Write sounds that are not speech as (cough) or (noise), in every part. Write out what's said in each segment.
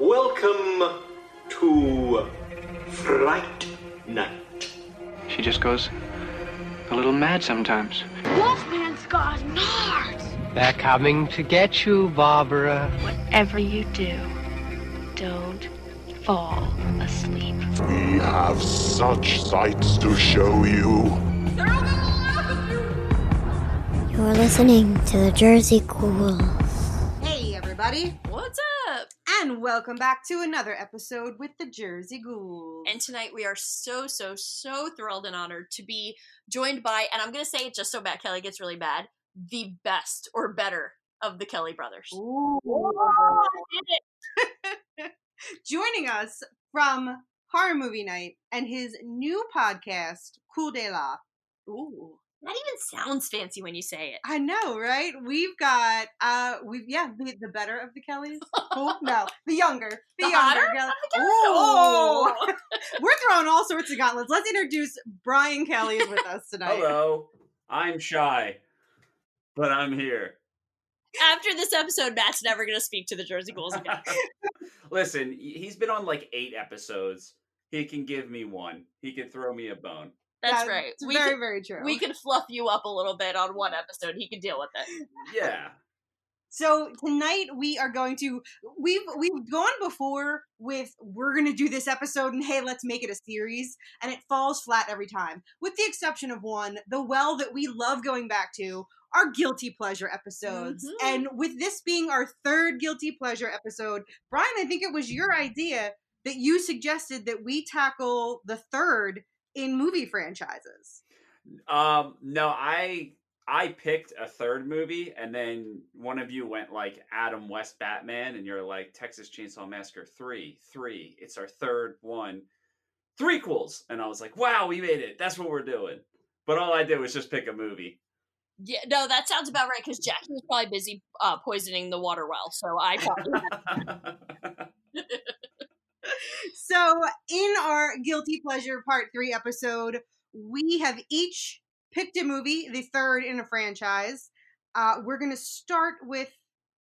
Welcome to Fright Night. She just goes a little mad sometimes. Wolfman's got nards. They're coming to get you, Barbara. Whatever you do, don't fall asleep. We have such sights to show you. You're listening to the Jersey Ghouls. Hey, everybody, What's up? And welcome back to another episode with the Jersey Ghouls. And tonight we are so, so, so thrilled and honored to be joined by, and I'm going to say it just so Matt Kelly gets really bad, the best or better of the Kelly brothers. Ooh. (laughs) Joining us from Horror Movie Night and his new podcast, Cool De La. Ooh. That even sounds fancy when you say it. I know, right? We've got, uh, we've, yeah, the, the better of the Kellys. Oh, (laughs) no, the younger. The, The younger Kelly. of the Kellys? Ooh. Oh. (laughs) We're throwing all sorts of gauntlets. Let's introduce Brian Kelly is with us tonight. Hello, I'm shy, but I'm here. After this episode, Matt's never going to speak to the Jersey Ghouls again. (laughs) Listen, he's been on like eight episodes. He can give me one. He can throw me a bone. That's Yeah, right. We very, could, very true. we could fluff you up a little bit on one episode. He can deal with it. (laughs) Yeah. So tonight we are going to we've we've gone before with we're going to do this episode and hey let's make it a series and it falls flat every time with the exception of one the well that we love going back to our guilty pleasure episodes Mhm. and with this being our third guilty pleasure episode Brian I think it was your idea that you suggested that we tackle the third in movie franchises Um. No, I I picked a third movie, and then one of you went like Adam West Batman, and you're like Texas Chainsaw Massacre three, three. It's our third one. three Threequels, and I was like, wow, we made it. That's what we're doing. But all I did was just pick a movie. Yeah, no, that sounds about right because Jackie was probably busy uh, poisoning the water well. So I probably (laughs) (laughs) So, in our Guilty Pleasure Part 3 episode, we have each picked a movie, the third in a franchise. Uh, we're going to start with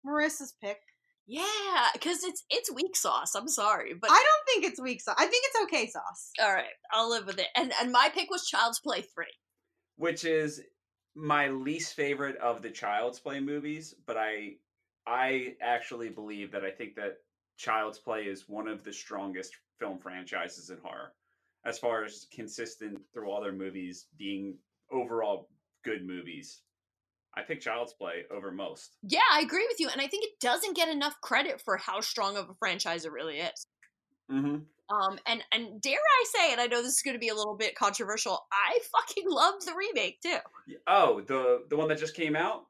Marissa's pick. Yeah, because it's it's weak sauce. I'm sorry, but I don't think it's weak sauce. I think it's okay sauce. all right, I'll live with it. And and my pick was Child's Play three. which is my least favorite of the Child's Play movies, but I I actually believe that I think that Child's Play is one of the strongest film franchises in horror as far as consistent through all their movies being overall good movies. I pick Child's Play over most. Yeah, I agree with you, and I think it doesn't get enough credit for how strong of a franchise it really is. Mm-hmm. Um, and and dare I say, and I know this is going to be a little bit controversial, I fucking love the remake too. Oh, the the one that just came out.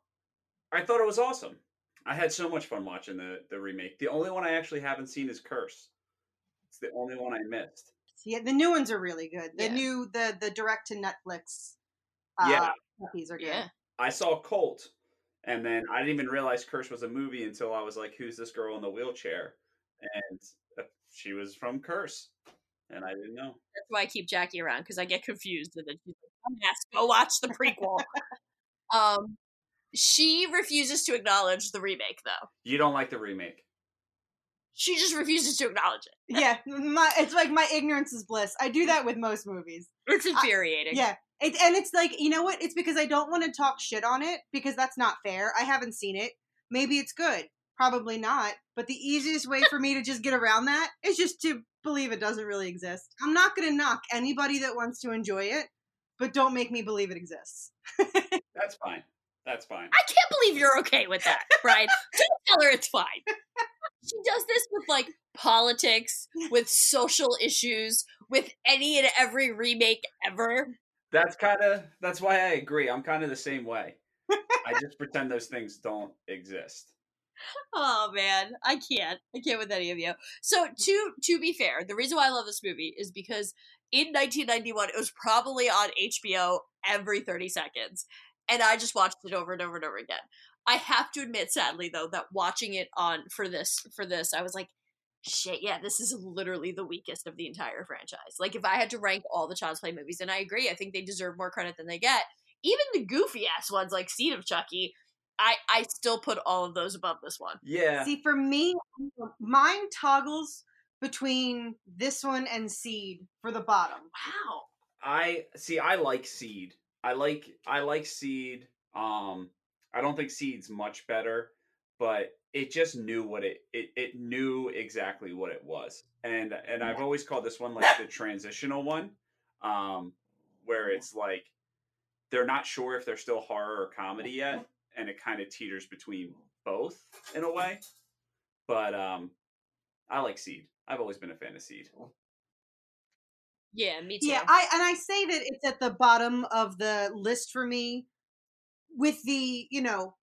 I thought it was awesome. I had so much fun watching the the remake. The only one I actually haven't seen is Curse. It's the only one I missed. Yeah, the new ones are really good. The Yeah. new, the the direct to Netflix uh, Yeah. copies are good. Yeah, I saw Cult, and then I didn't even realize Curse was a movie until I was like, "Who's this girl in the wheelchair?" And uh, she was from Curse, and I didn't know. that's why I keep Jackie around because I get confused, and then she's like, "Dumbass, go watch the prequel." (laughs) um, she refuses to acknowledge the remake, though. You don't like the remake. She just refuses to acknowledge it. Yeah, my, it's like my ignorance is bliss. I do that with most movies. It's infuriating. Yeah. It, and it's like, you know what? It's because I don't want to talk shit on it because that's not fair. I haven't seen it. Maybe it's good. Probably not. But the easiest way for me to just get around that is just to believe it doesn't really exist. I'm not going to knock anybody that wants to enjoy it, but don't make me believe it exists. (laughs) That's fine. That's fine. I can't believe you're okay with that, Brian. (laughs) Don't tell her it's fine. She does this with like politics, with social issues, with any and every remake ever. That's kind of that's why I agree. I'm kind of the same way. I just pretend those things don't exist. Oh man, I can't. I can't with any of you. So to to be fair, the reason why I love this movie is because in 1991 it was probably on HBO every 30 seconds, and I just watched it over and over and over again. I have to admit, sadly though, that watching it on for this for this, I was like, shit, yeah, this is literally the weakest of the entire franchise. Like if I had to rank all the Child's Play movies, and I agree, I think they deserve more credit than they get. Even the goofy ass ones like Seed of Chucky, I I still put all of those above this one. Yeah. See, for me, mine toggles between this one and Seed for the bottom. Wow. I see. I like Seed. I like. I like Seed. Um, I don't think Seed's much better, but it just knew what it. It it knew exactly what it was, and and I've always called this one like (laughs) the transitional one, um, where it's like they're not sure if they're still horror or comedy yet, and it kind of teeters between both in a way. But um, I like Seed. I've always been a fan of Seed. Yeah, me too. Yeah, I and I say that it's at the bottom of the list for me with the, you know,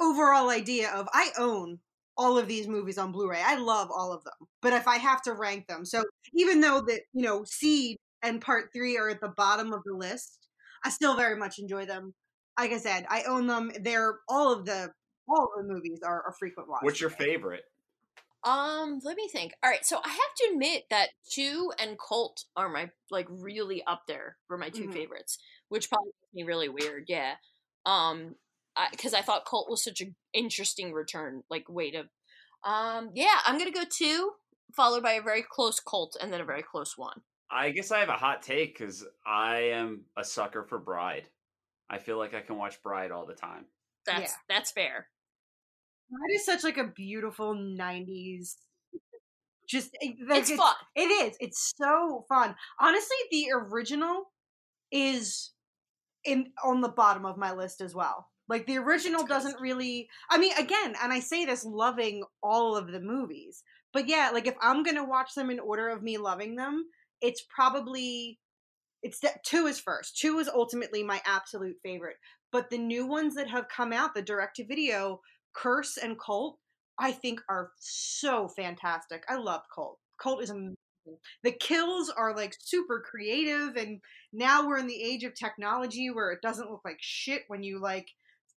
overall idea of I own all of these movies on Blu-ray. I love all of them. But if I have to rank them. So even though that, you know, Seed and Part 3 are at the bottom of the list, I still very much enjoy them. Like I said, I own them. They're all of the all of the movies are a frequent watch. What's your for me. favorite? Um, let me think. All right, so I have to admit that two and Cult are my like really up there for my 2 Mhm. favorites, which probably makes me really weird. Yeah, um, because I, thought Cult was such an interesting return, like way to. Um, yeah, I'm gonna go two, followed by a very close Cult, and then a very close one. I guess I have a hot take because I am a sucker for Bride. I feel like I can watch Bride all the time. That's that's fair. That is such like a beautiful '90s. Just it- like, It's fun. It is. It's so fun. Honestly, the original is in on the bottom of my list as well. Like the original doesn't really. I mean, again, and I say this loving all of the movies, but yeah, like if I'm gonna watch them in order of me loving them, it's probably it's that two is first. Two is ultimately my absolute favorite. But the new ones that have come out, the direct to video, Curse and Cult, I think are so fantastic. I love Cult. Cult is amazing. The kills are like super creative, and now we're in the age of technology where it doesn't look like shit when you like,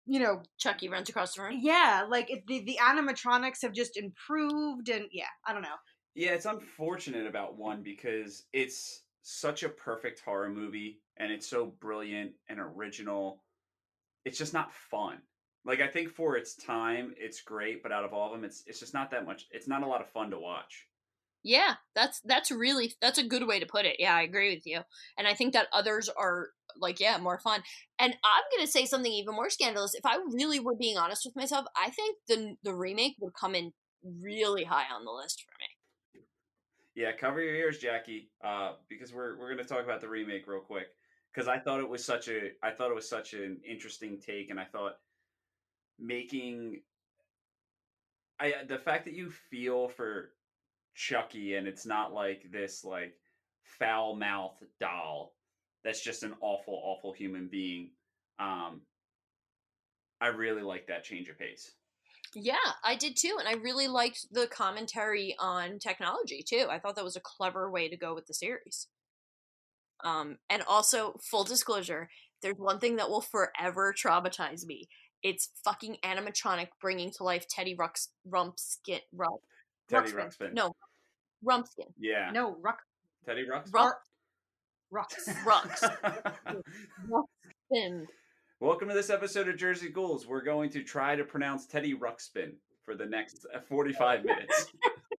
you know, Chucky runs across the room. yeah, like it, the the animatronics have just improved, and yeah, I don't know. Yeah, it's unfortunate about one because it's such a perfect horror movie and it's so brilliant and original. It's just not fun. Like I think for its time, it's great, but out of all of them, it's it's just not that much. It's not a lot of fun to watch. Yeah, that's that's really that's a good way to put it. Yeah, I agree with you. And I think that others are like yeah, more fun. And I'm going to say something even more scandalous. If I really were being honest with myself, I think the the remake would come in really high on the list for me. Yeah, cover your ears, Jackie, uh, because we're we're gonna talk about the remake real quick. Because I thought it was such a I thought it was such an interesting take, and I thought making I the fact that you feel for Chucky and it's not like this like foul mouth doll that's just an awful awful human being. Um, I really like that change of pace. Yeah, I did too, and I really liked the commentary on technology too. I thought that was a clever way to go with the series. Um, and also, full disclosure, there's one thing that will forever traumatize me. It's fucking animatronic bringing to life Teddy Rucks Rumpskin Rump. Teddy Ruxpin. Ruxpin. No, Rumpskin. Yeah. No, Ruck, Teddy Ruxpin. Rump, Rucks. Rucks. Rumpspin. Welcome to this episode of Jersey Ghouls. We're going to try to pronounce Teddy Ruxpin for the next uh, 45 minutes.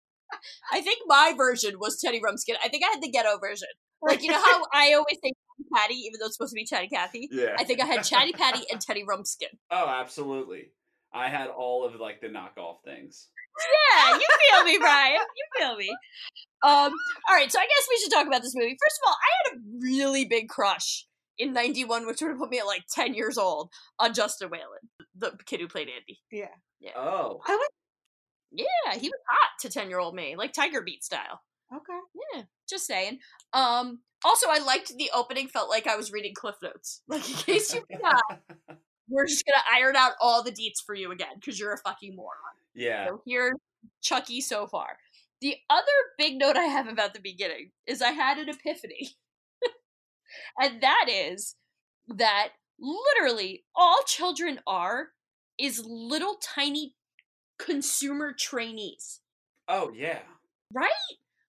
(laughs) I think my version was Teddy Rumpskin. I think I had the ghetto version. Like, you know how (laughs) I always say Chatty Patty, even though it's supposed to be Chatty Cathy? Yeah. I think I had Chatty Patty and Teddy Rumpskin. (laughs) Oh, absolutely. I had all of like the knockoff things. Yeah, you feel me, Brian. You feel me. Um, all right, so I guess we should talk about this movie. First of all, I had a really big crush in 91, which would have put me at like 10 years old, on Justin Whalin, the kid who played Andy. Yeah. Yeah. Oh. I would. Yeah, he was hot to 10 year old me, like Tiger Beat style. Okay. Yeah, just saying. Um, also, I liked the opening, felt like I was reading Cliff Notes. (laughs) Like, in case you forgot, (laughs) we're just gonna iron out all the deets for you again, because you're a fucking moron. Yeah. So here's Chucky so far. The other big note I have about the beginning is I had an epiphany. (laughs) and that is that literally all children are is little tiny consumer trainees, Oh, yeah. right?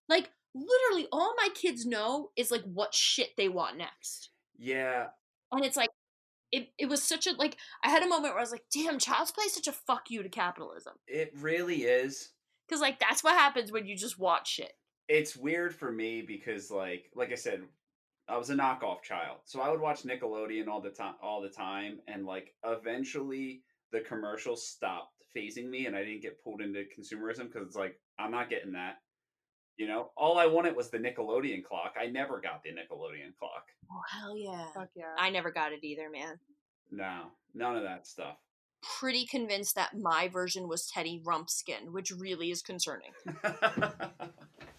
Like literally all my kids know is like what shit they want next. Yeah. And it's like it, it was such a like I had a moment where I was like, damn, Child's Play is such a fuck you to capitalism. It really is. Because like that's what happens when you just watch shit. It's weird for me because like like I said, I was a knockoff child. So I would watch Nickelodeon all the time all the time and like eventually the commercials stopped fazing me and I didn't get pulled into consumerism because it's like I'm not getting that. You know, all I wanted was the Nickelodeon clock. I never got the Nickelodeon clock. Oh hell yeah. Fuck yeah. I never got it either, man. No, none of that stuff. Pretty convinced that my version was Teddy Rumpskin, which really is concerning. (laughs)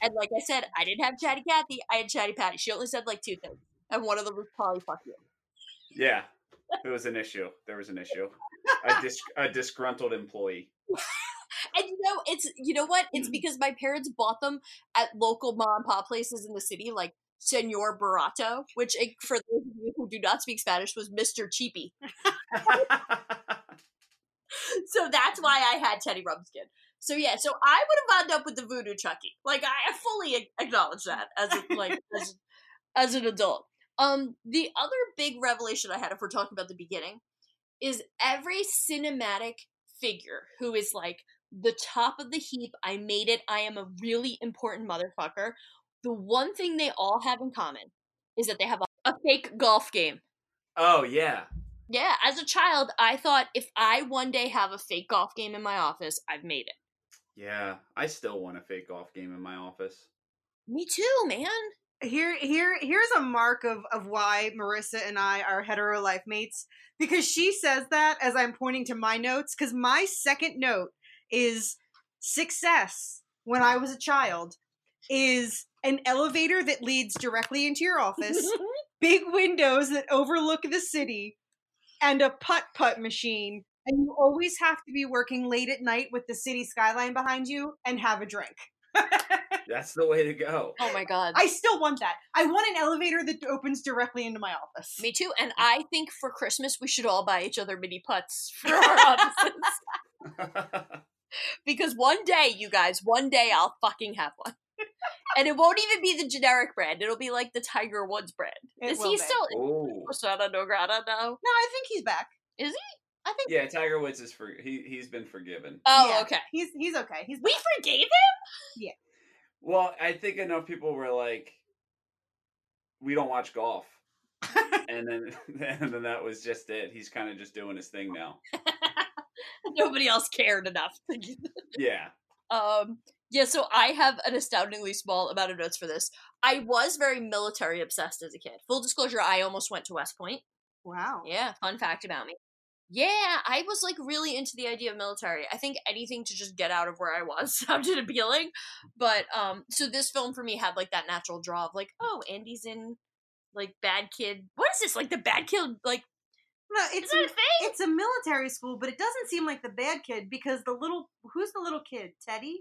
And like I said, I didn't have Chatty Cathy, I had Chatty Patty. She only said like two things. And one of them was probably fuck you. yeah, it was an issue. There was an issue. A, dis- a disgruntled employee. (laughs) (laughs) And you know, it's you know what? It's because my parents bought them at local mom and pop places in the city, like Senor Barato, which eh, for those of you who do not speak Spanish was Mr. Cheapy. (laughs) so that's why I had Teddy Rumpskin. So yeah, so I would have wound up with the Voodoo Chucky. Like I I fully acknowledge that as a, like as, as an adult. Um, the other big revelation I had, if we're talking about the beginning, is every cinematic figure who is like the top of the heap. I made it. I am a really important motherfucker. The one thing they all have in common is that they have a, a fake golf game. oh yeah. Yeah, as a child, I thought if I one day have a fake golf game in my office, I've made it. Yeah, I still want a fake golf game in my office. Me too, man. here here here's a mark of of why Marissa and I are hetero life mates because she says that as I'm pointing to my notes cuz my second note is success when I was a child is an elevator that leads directly into your office, (laughs) big windows that overlook the city, and a putt-putt machine. And you always have to be working late at night with the city skyline behind you and have a drink. (laughs) That's the way to go. oh my god. I still want that. I want an elevator that opens directly into my office. Me too. And I think for Christmas we should all buy each other mini putts for (laughs) our offices. Because one day, you guys, one day I'll fucking have one. (laughs) and it won't even be the generic brand. It'll be like the Tiger Woods brand. It Is he be. still persona no grata now? No, I think he's back. Is he? I think. Yeah, Tiger Woods is for he he's been forgiven. Oh, yeah, okay. He's he's okay. He's We forgave him? Yeah. Well, I think enough people were like, "We don't watch golf," (laughs) and then (laughs) and then that was just it. He's kind of just doing his thing now. (laughs) Nobody else cared enough. (laughs) Yeah. Um, yeah, so I have an astoundingly small amount of notes for this. I was very military obsessed as a kid. Full disclosure, I almost went to West Point. wow. Yeah, fun fact about me. Yeah, I was like really into the idea of military. I think anything to just get out of where I was (laughs) sounded appealing. But um so this film for me had like that natural draw of like, oh, Andy's in like bad kid. What is this? Like the bad kid like No, is it's that a a, thing? it's a military school, but it doesn't seem like the bad kid because the little who's the little kid? Teddy.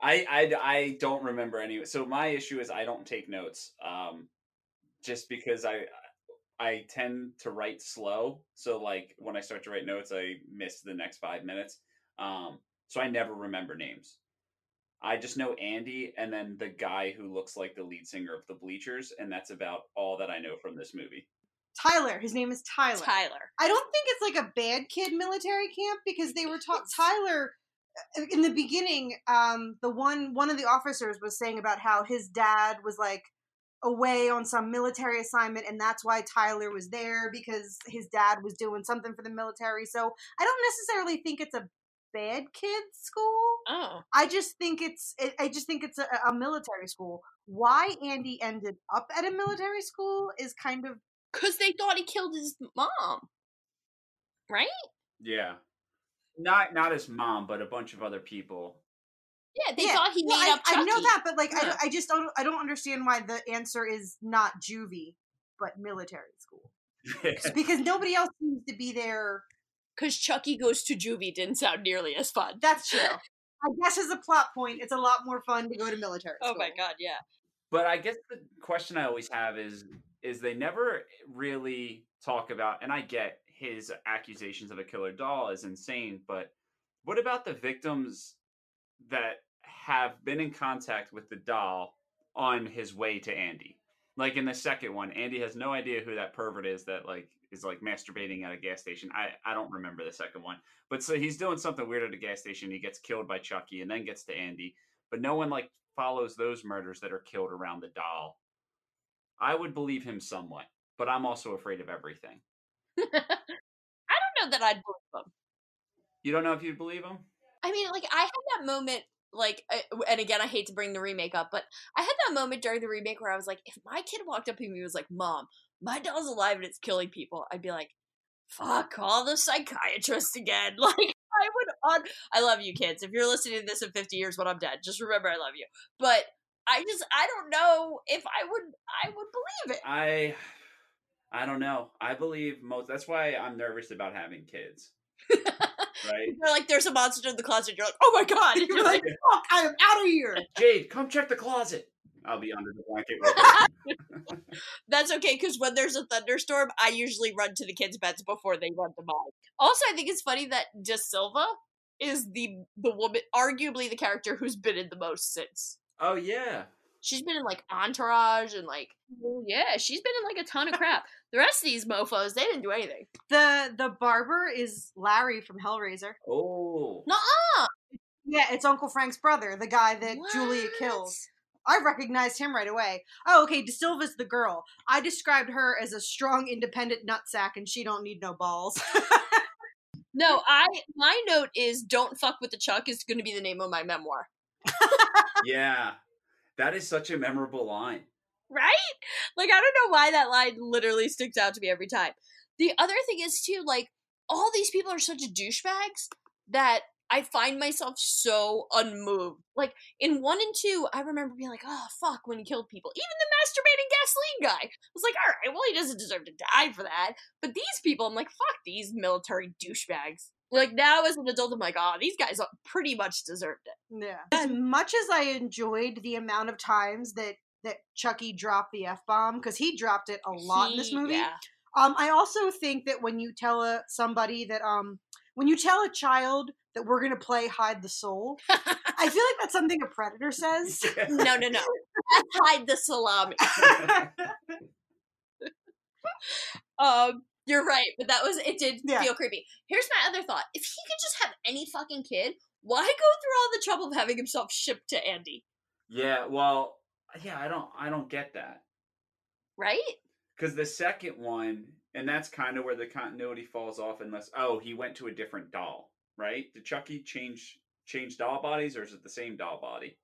I, I I don't remember any. So my issue is I don't take notes. Um, just because I I tend to write slow. So like when I start to write notes, I miss the next five minutes. Um, so I never remember names. I just know Andy and then the guy who looks like the lead singer of the Bleachers, and that's about all that I know from this movie. Tyler. His name is Tyler. Tyler. I don't think it's like a bad kid military camp because they were taught Tyler uh, in the beginning. Um, the one one of the officers was saying about how his dad was like away on some military assignment, and that's why Tyler was there because his dad was doing something for the military. So I don't necessarily think it's a bad kids school. Oh. I just think it's it, I just think it's a, a military school. Why Andy ended up at a military school is kind of Cause they thought he killed his mom. Right? Yeah, not not his mom, but a bunch of other people. Yeah, they Yeah, thought he well, made I, up Chucky. I know that, but like, I, Yeah. don't- I just don't, I don't understand why the answer is not juvie, but military school, (laughs) because nobody else seems to be there. Because Chucky goes to juvie didn't sound nearly as fun. That's true. I guess as a plot point, it's a lot more fun to go to military. Oh my god, yeah. But I guess the question I always have is is they never really talk about and I get his accusations of a killer doll is insane, but what about the victims that have been in contact with the doll on his way to Andy? Like in the second one, Andy has no idea who that pervert is that like is like masturbating at a gas station. I I don't remember the second one, but so he's doing something weird at a gas station. He gets killed by Chucky and then gets to Andy, but no one like follows those murders that are killed around the doll. I would believe him somewhat, but I'm also afraid of everything. (laughs) I don't know that I'd believe him. You don't know if you'd believe him? I mean, like I had that moment, like, uh, and again, I hate to bring the remake up, but I had that moment during the remake where I was like, if my kid walked up to me and was like, "Mom, my doll's alive and it's killing people," I'd be like, "Fuck, call the psychiatrist again." (laughs) Like, I would on. I love you, kids. If you're listening to this in 50 years when I'm dead, just remember I love you. But I just, I don't know if I would, I would believe it. I I don't know. I believe most. That's why I'm nervous about having kids. right? (laughs) You're like, there's a monster in the closet. You're like, oh my (laughs) god. You're like, fuck, I am out of here. Jade, come check the closet. I'll be under the blanket. quick. (laughs) That's okay because when there's a thunderstorm, I usually run to the kids' beds before they run to mine. Also, I think it's funny that De Silva is the the woman, arguably the character who's been in the most since. Oh yeah. She's been in like Entourage and like yeah, she's been in like a ton of (laughs) crap. The rest of these mofos, they didn't do anything. The the barber is Larry from Hellraiser. Oh. Nuh-uh. Yeah, it's Uncle Frank's brother, the guy that Julia kills. I recognized him right away. Oh, okay, De Silva's the girl. I described her as a strong, independent nutsack, and she don't need no balls. (laughs) No, I my note is "Don't fuck with the Chuck" is going to be the name of my memoir. (laughs) Yeah. That is such a memorable line. right? Like I don't know why that line literally sticks out to me every time. The other thing is too, like all these people are such douchebags that I find myself so unmoved. Like in one and two, I remember being like, "Oh fuck," when he killed people. Even the masturbating gasoline guy I was like, "All right, well he doesn't deserve to die for that." But these people, I'm like, "Fuck these military douchebags." Like now as an adult, I'm like, "Oh, these guys pretty much deserved it." yeah. As much as I enjoyed the amount of times that that Chucky dropped the f bomb, because he dropped it a lot in this movie. yeah. Um, I also think that when you tell a, somebody that um, when you tell a child that we're gonna play hide the soul, I feel like that's something a predator says. (laughs) no, no, no. Hide the salami. (laughs) (laughs) Um, you're right, but that was it. Did Yeah. feel creepy. Here's my other thought: if he could just have any fucking kid, why go through all the trouble of having himself shipped to Andy? Yeah, well, yeah, I don't I don't get that. Right? Cuz the second one and that's kind of where the continuity falls off unless oh, he went to a different doll, right? Did Chucky change change doll bodies or is it the same doll body?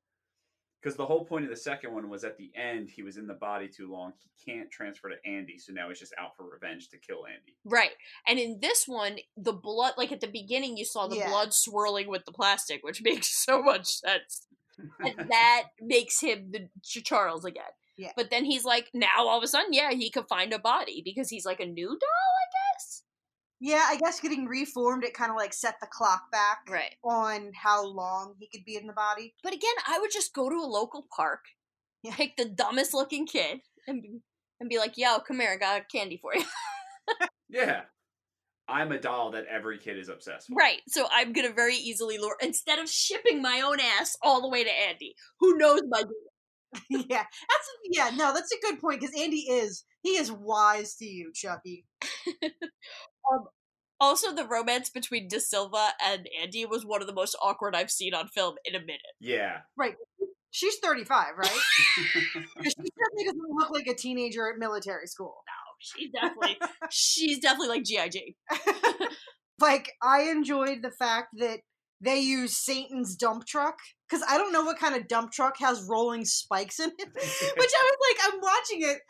Because the whole point of the second one was at the end he was in the body too long. He can't transfer to Andy, so now he's just out for revenge to kill Andy. Right. And in this one, the blood, like at the beginning, you saw the Yeah. blood swirling with the plastic, which (laughs) makes so much sense. (laughs) and that makes him the Ch- Charles again. Yeah. But then he's like, now all of a sudden, yeah, he could find a body because he's like a new doll, I guess. Yeah, I guess getting reformed, it kind of like set the clock back Right. on how long he could be in the body. But again, I would just go to a local park, Yeah. pick the dumbest looking kid, and be, and be like, "Yo, come here, I got candy for you." (laughs) Yeah. I'm a doll that every kid is obsessed with. right. So I'm gonna very easily lure instead of shipping my own ass all the way to Andy, who knows my. (laughs) (laughs) yeah, that's yeah. No, that's a good point because Andy is he is wise to you, Chucky. Um, also, the romance between De Silva and Andy was one of the most awkward I've seen on film in a minute. Yeah. Right. She's 35, right? (laughs) she definitely doesn't look like a teenager at military school. No, she's definitely, (laughs) she's definitely like GIG. (laughs) like I enjoyed the fact that they use Satan's dump truck because I don't know what kind of dump truck has rolling spikes in it. Which I was like, I'm watching it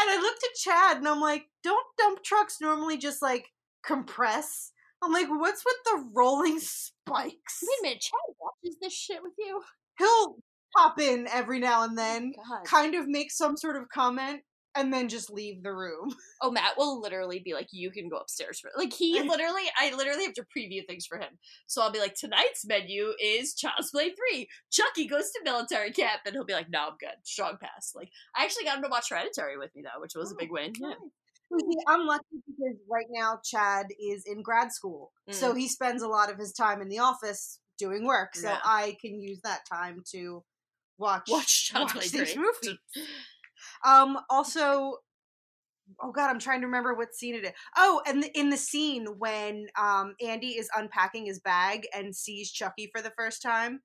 and I looked at Chad and I'm like, don't dump trucks normally just like compress? I'm like, what's with the rolling (laughs) spikes? Wait a minute, Chad watches this shit with you? He'll pop in every now and oh then, God. kind of make some sort of comment, and then just leave the room. (laughs) Oh, Matt will literally be like, "You can go upstairs for like." He (laughs) literally, I literally have to preview things for him. So I'll be like, "Tonight's menu is Child's Play three. Chucky goes to military camp," and he'll be like, "No, I'm good. Strong pass." Like, I actually got him to watch Hereditary with me though, which was a oh big win. Yeah. See, I'm lucky because right now Chad is in grad school, so Mm. he spends a lot of his time in the office doing work. So Yeah. I can use that time to watch Watch Child's Play these movies. (laughs) Um, also, oh god, I'm trying to remember what scene it is. Oh, and the, in the scene when um Andy is unpacking his bag and sees Chucky for the first time,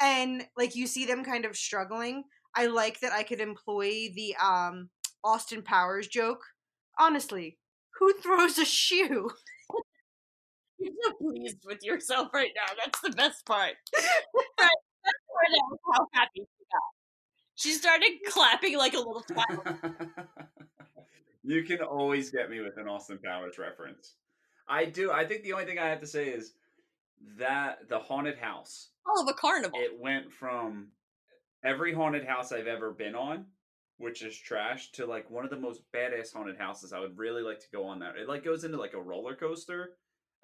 and like you see them kind of struggling. I like that I could employ the um Austin Powers joke. Honestly, who throws a shoe? (laughs) You're so pleased with yourself right now. That's the best part. (laughs) right. That's where that- how happy she got. She started clapping like a little child. (laughs) you can always get me with an Austin Powers reference. I do. I think the only thing I have to say is that the haunted house. All of a carnival. It went from every haunted house I've ever been on, which is trash, to like one of the most badass haunted houses. I would really like to go on that. It like goes into like a roller coaster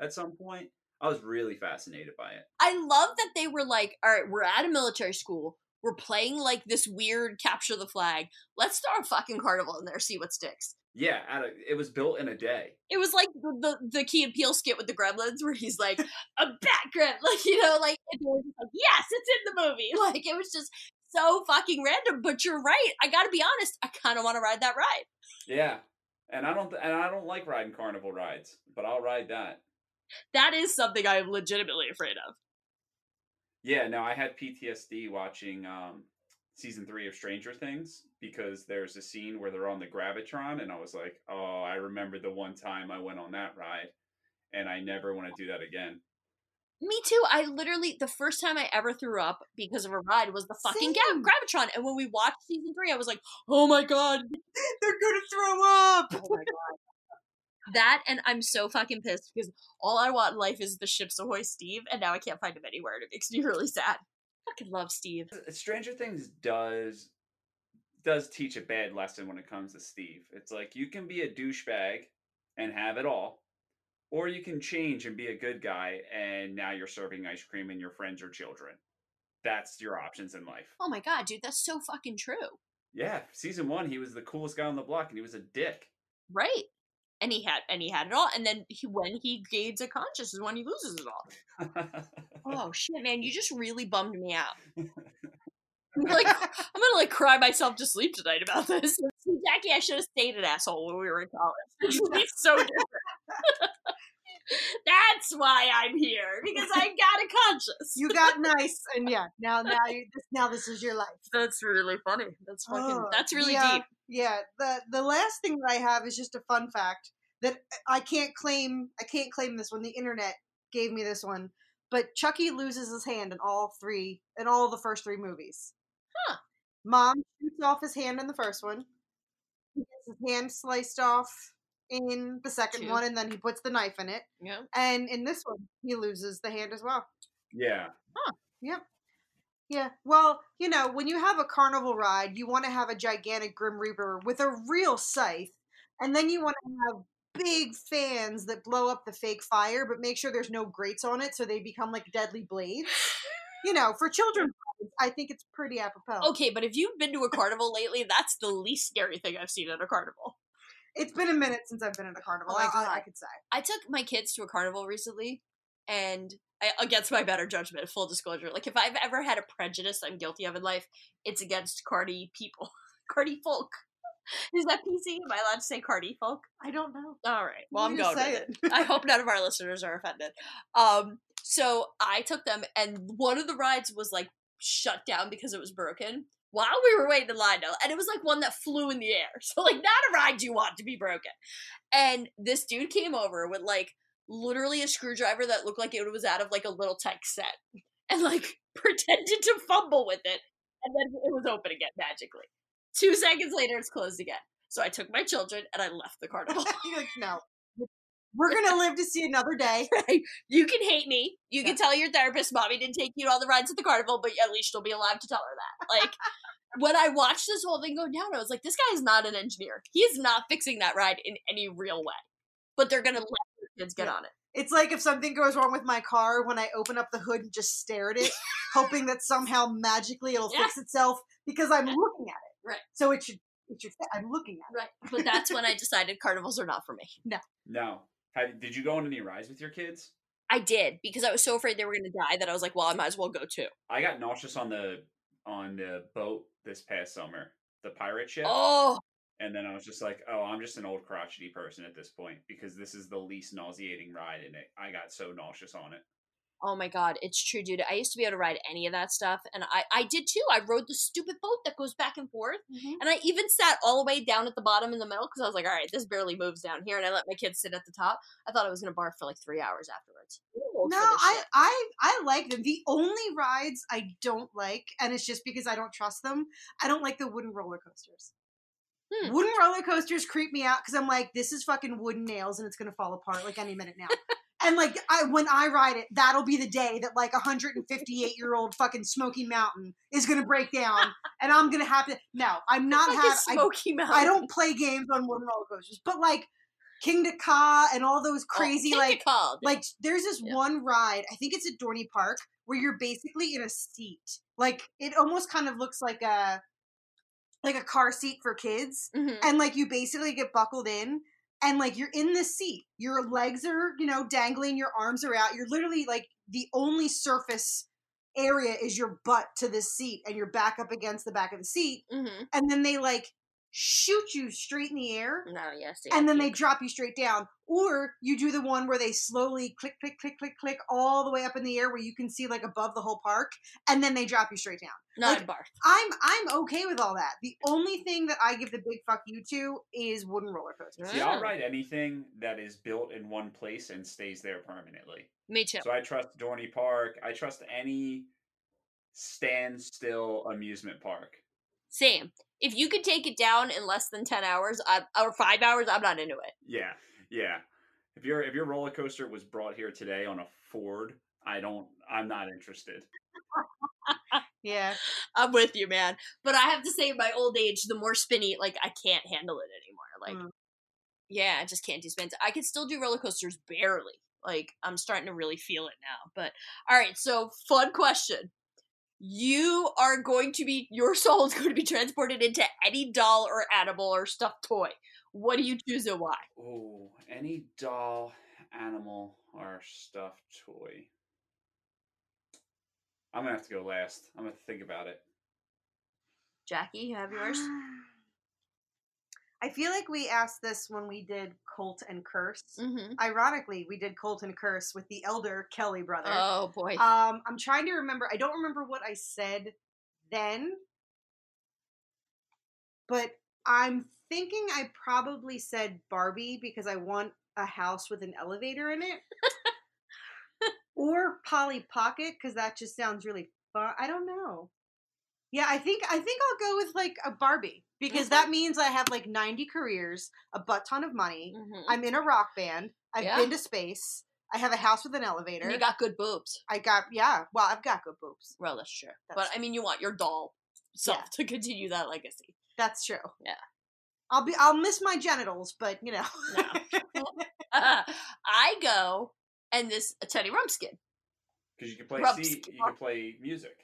at some point. I was really fascinated by it. I love that they were like, all right, we're at a military school. We're playing like this weird capture the flag. Let's throw a fucking carnival in there, see what sticks. Yeah, at a, it was built in a day. It was like the, the the Key and Peele skit with the gremlins where he's like, a bat gremlin, like, (laughs) you know, like, like, yes, it's in the movie. (laughs) Like, it was just so fucking random. But you're right. I gotta be honest, I kind of want to ride that ride. Yeah, and I don't th- and I don't like riding carnival rides, but I'll ride that. That is something I am legitimately afraid of. Yeah, no, I had PTSD watching um, season three of Stranger Things because there's a scene where they're on the gravitron, and I was like, oh, I remember the one time I went on that ride, and I never want to do that again. Me too. I literally the first time I ever threw up because of a ride was the fucking Ga- Same. Gravitron, and when we watched season three, I was like, "Oh my god, (laughs) They're gonna throw up. oh my god!" that and I'm so fucking pissed because all I want in life is the Ships Ahoy Steve, and now I can't find him anywhere, and it makes me really sad. Fucking love Steve. Uh, Stranger Things does does teach a bad lesson when it comes to Steve. It's like you can be a douchebag and have it all, or you can change and be a good guy, and now you're serving ice cream and your friends are children. That's your options in life. Oh my god, dude, that's so fucking true, Yeah, season one, he was the coolest guy on the block, and he was a dick. right? And he had and he had it all, and then he, when he gains a conscious is when he loses it all. (laughs) Oh shit, man, you just really bummed me out. (laughs) (laughs) I'm like, I'm gonna like cry myself to sleep tonight about this. See, Jackie, I should have stayed an asshole when we were in college. it's so different. (laughs) That's why I'm here because I (laughs) got a conscience. You got (laughs) nice, and yeah, now now you this now this is your life. That's really funny. That's fucking. Oh, that's really yeah, deep. Yeah. The the last thing that I have is just a fun fact that I can't claim. I can't claim this one. The internet gave me this one. But Chucky loses his hand in all three in all the first three movies. Huh. Mom shoots off his hand in the first one. He gets his hand sliced off in the second Two. one, and then he puts the knife in it. Yeah. And in this one, he loses the hand as well. yeah, Huh. Yep. Yeah. Well, you know, when you have a carnival ride, you want to have a gigantic Grim Reaper with a real scythe, and then you want to have big fans that blow up the fake fire, but make sure there's no grates on it so they become like deadly blades. You know, for children, I think it's pretty apropos. Okay, but if you've been to a carnival lately, that's the least scary thing I've seen at a carnival. It's been a minute since I've been at a carnival. Oh I, I, I could say. I took my kids to a carnival recently, and I, against my better judgment, full disclosure, like if I've ever had a prejudice I'm guilty of in life, it's against carny people, (laughs) carny folk. Is that PC? Am I allowed to say carny folk? I don't know. All right. Well, I'm going say with it. (laughs) I hope none of our listeners are offended. Um, so I took them, and one of the rides was like shut down because it was broken while we were waiting in line, though, and it was like one that flew in the air. (laughs) So like not a ride you want to be broken. And this dude came over with like literally a screwdriver that looked like it was out of like a little tech set, (laughs) and like (laughs) pretended to fumble with it, and then it was open again magically. Two seconds later, it's closed again. So I took my children and I left the carnival. You're like, no. We're gonna (laughs) live to see another day. (laughs) right? You can hate me. You can tell your therapist, mommy didn't take you on all the rides at the carnival, but at least you'll be alive to tell her that. Like, when I watched this whole thing go down, I was like, this guy is not an engineer. He is not fixing that ride in any real way. But they're going to let their kids get Yeah. on it. It's like if something goes wrong with my car when I open up the hood and just stare at it, (laughs) hoping that somehow magically it'll Yeah. fix itself because I'm looking at it. Right. So it should. It should. I'm looking at it. Right. But that's when I decided carnivals are not for me. No. No. Have, did you go on any rides with your kids? I did because I was so afraid they were going to die that I was like, well, I might as well go too. I got nauseous on the on the boat this past summer, the pirate ship, Oh, And then I was just like, oh, I'm just an old crotchety person at this point because this is the least nauseating ride in it. I got so nauseous on it. Oh my god, it's true, dude. I used to be able to ride any of that stuff, and I I did too. I rode the stupid boat that goes back and forth, Mhm. and I even sat all the way down at the bottom in the middle because I was like, all right, this barely moves down here, and I let my kids sit at the top. I thought I was gonna barf for like three hours afterwards. I'm No, I. I I like them. The only rides I don't like, and it's just because I don't trust them. I don't like the wooden roller coasters. Hmm. Wooden roller coasters creep me out because I'm like, this is fucking wooden nails and it's gonna fall apart like any minute now. And like, I when I ride it, that'll be the day that like a 158 year old fucking Smoky Mountain is gonna break down, (laughs) and I'm gonna have to. No, I'm not like have. a I, Smoky Mountain. I don't play games on wooden roller coasters, but like Kingda Ka and all those Oh, crazy King like like there's this Yeah. one ride i think it's at dorney park where you're basically in a seat like it almost kind of looks like a like a car seat for kids Mhm. and like you basically get buckled in and like you're in the seat. Your legs are you know dangling your arms are out. You're literally like the only surface area is your butt to the seat and you're back up against the back of the seat. Mhm. and then they like shoot you straight in the air No, yes, and then they drop you straight down. Or you do the one where they slowly click, click, click, click, click all the way up in the air where you can see like above the whole park, and then they drop you straight down. not like- barf. I'm I'm okay with all that. The only thing that I give the big fuck you to is wooden roller coasters. See, Yeah. I'll oh. ride anything that is built in one place and stays there permanently. Me too. So I trust Dorney Park. I trust any standstill amusement park. Same. If you could take it down in less than ten hours, I, or five hours, I'm not into it. Yeah, yeah. If your if your roller coaster was brought here today on a Ford, I don't. I'm not interested. (laughs) Yeah. I'm with you, man. But I have to say, in my old age, the more spinny, like I can't handle it anymore. Like, Mm. yeah, I just can't do spins. I can still do roller coasters barely. Like, I'm starting to really feel it now. But all right, so fun question. You are going to be your soul is going to be transported into any doll or animal or stuffed toy. What do you choose and why? Oh, any doll, animal, or stuffed toy. I'm gonna have to go last. I'm gonna think about it. Jackie, you have yours? I feel like we asked this when we did Cult and Curse. Mm-hmm. Ironically, we did Cult and Curse with the elder Kelly brother. Oh boy. Um, I'm trying to remember. I don't remember what I said then, but I'm thinking I probably said Barbie because I want a house with an elevator in it, (laughs) or Polly Pocket because that just sounds really fun. I don't know. Yeah, I think I think I'll go with like a Barbie because Okay. that means I have like 90 careers, a butt ton of money. Mhm. I'm in a rock band. I've Yeah. been to space. I have a house with an elevator. And you got good boobs. I got yeah. Well, I've got good boobs. Well, that's true. but That's- I mean, you want your doll self Yeah. to continue that legacy. That's true. Yeah. I'll be. I'll miss my genitals, but you know. No. (laughs) I go and this Teddy Rumpskin. Because you can play Rubs. C, you can play music.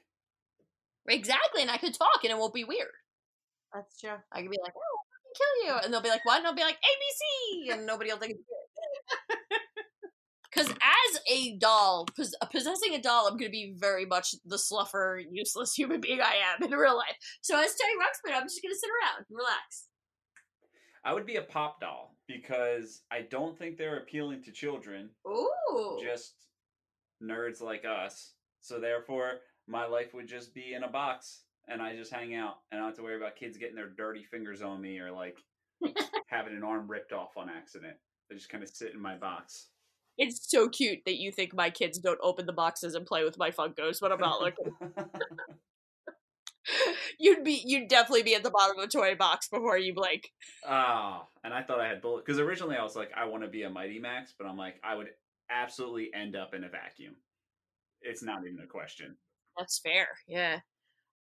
Exactly, and I could talk and it won't be weird. That's true. I could be like, "Oh, I can kill you," and they'll be like, "What?" And I'll be like, "ABC," and nobody will think it's (laughs) weird. Because as a doll, pos- uh, possessing a doll, I'm going to be very much the sluffer, useless human being I am in real life. So as Teddy Ruxpin, I'm just going to sit around, and relax. I would be a pop doll because I don't think they're appealing to children, Ooh, just nerds like us. So therefore, my life would just be in a box, and I just hang out, and I don't have to worry about kids getting their dirty fingers on me or like (laughs) having an arm ripped off on accident. They just kind of sit in my box. it's so cute that you think my kids don't open the boxes and play with my Funkos when I'm not looking. you'd be, you'd definitely be at the bottom of a toy box before you blink. Ah, and I thought I had bullet because originally I was like, I want to be a Mighty Max, but I'm like, I would absolutely end up in a vacuum. It's not even a question. That's fair. Yeah.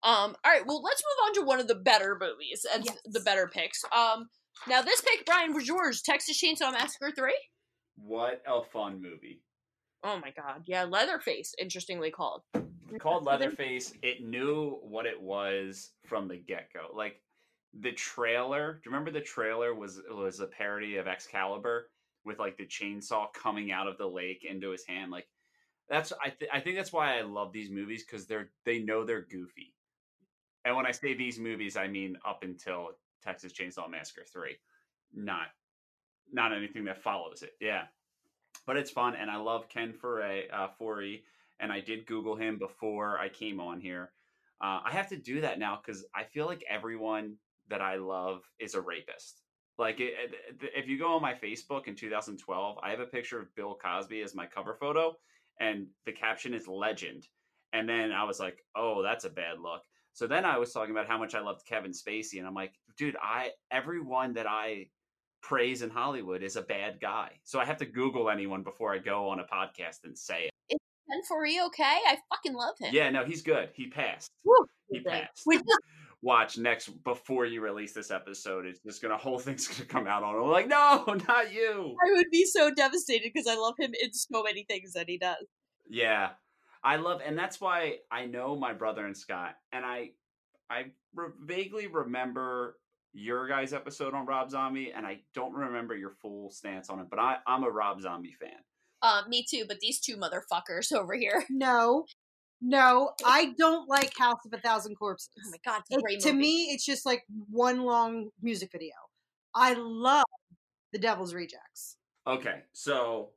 Um. All right. Well, let's move on to one of the better movies and Yes. the better picks. Um. Now this pick, Brian, was yours. Texas Chainsaw Massacre three. What a fun movie! Oh my god. Yeah. Leatherface. Interestingly called. Called Leatherface. It knew what it was from the get go. Like the trailer. Do you remember the trailer was was a parody of Excalibur with like the chainsaw coming out of the lake into his hand? Like that's I th- I think that's why I love these movies because they're they know they're goofy. And when I say these movies, I mean up until Texas Chainsaw Massacre 3. Not not anything that follows it. Yeah. But it's fun and I love Ken Foray, uh, Foree and I did Google him before I came on here. Uh, I have to do that now because I feel like everyone that I love is a rapist. Like, it, it- if you go on my Facebook in 2012, I have a picture of Bill Cosby as my cover photo, and the caption is legend. And then I was like, oh, that's a bad look. So then I was talking about how much I loved Kevin Spacey, and I'm like, dude, I everyone that I praise in Hollywood is a bad guy. So I have to Google anyone before I go on a podcast and say it. Ken Foree, okay? I fucking love him. Yeah, no, he's good. He passed. Woo, He passed. Which is Watch next before you release this episode. It's just gonna whole thing's gonna come (laughs) out on. him. like, no, (laughs) not you. I would be so devastated because I love him in so many things that he does. Yeah, I love, and that's why I know my brother and Scott, and I, I re- vaguely remember your guys' episode on Rob Zombie, and I don't remember your full stance on it. But I, I'm a Rob Zombie fan. Uh, me too, but these two motherfuckers over here. No, no, eh, I don't like House of a Thousand Corpses. Oh my god, It- to me, it's just like one long music video. I love The Devil's Rejects. Okay, so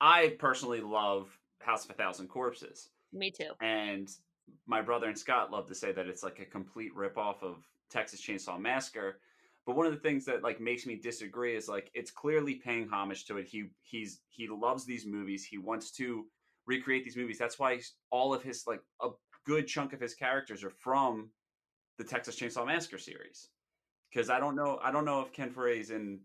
I personally love House of a Thousand Corpses. Me too. and my brother and Scott love to say that it's like a complete ripoff of Texas Chainsaw Massacre. But one of the things that like makes me disagree is like it's clearly paying homage to it. He he's he loves these movies. He wants to recreate these movies. That's why all of his like a good chunk of his characters are from the Texas Chainsaw Massacre series. Because I don't know I don't know if Ken Foree's in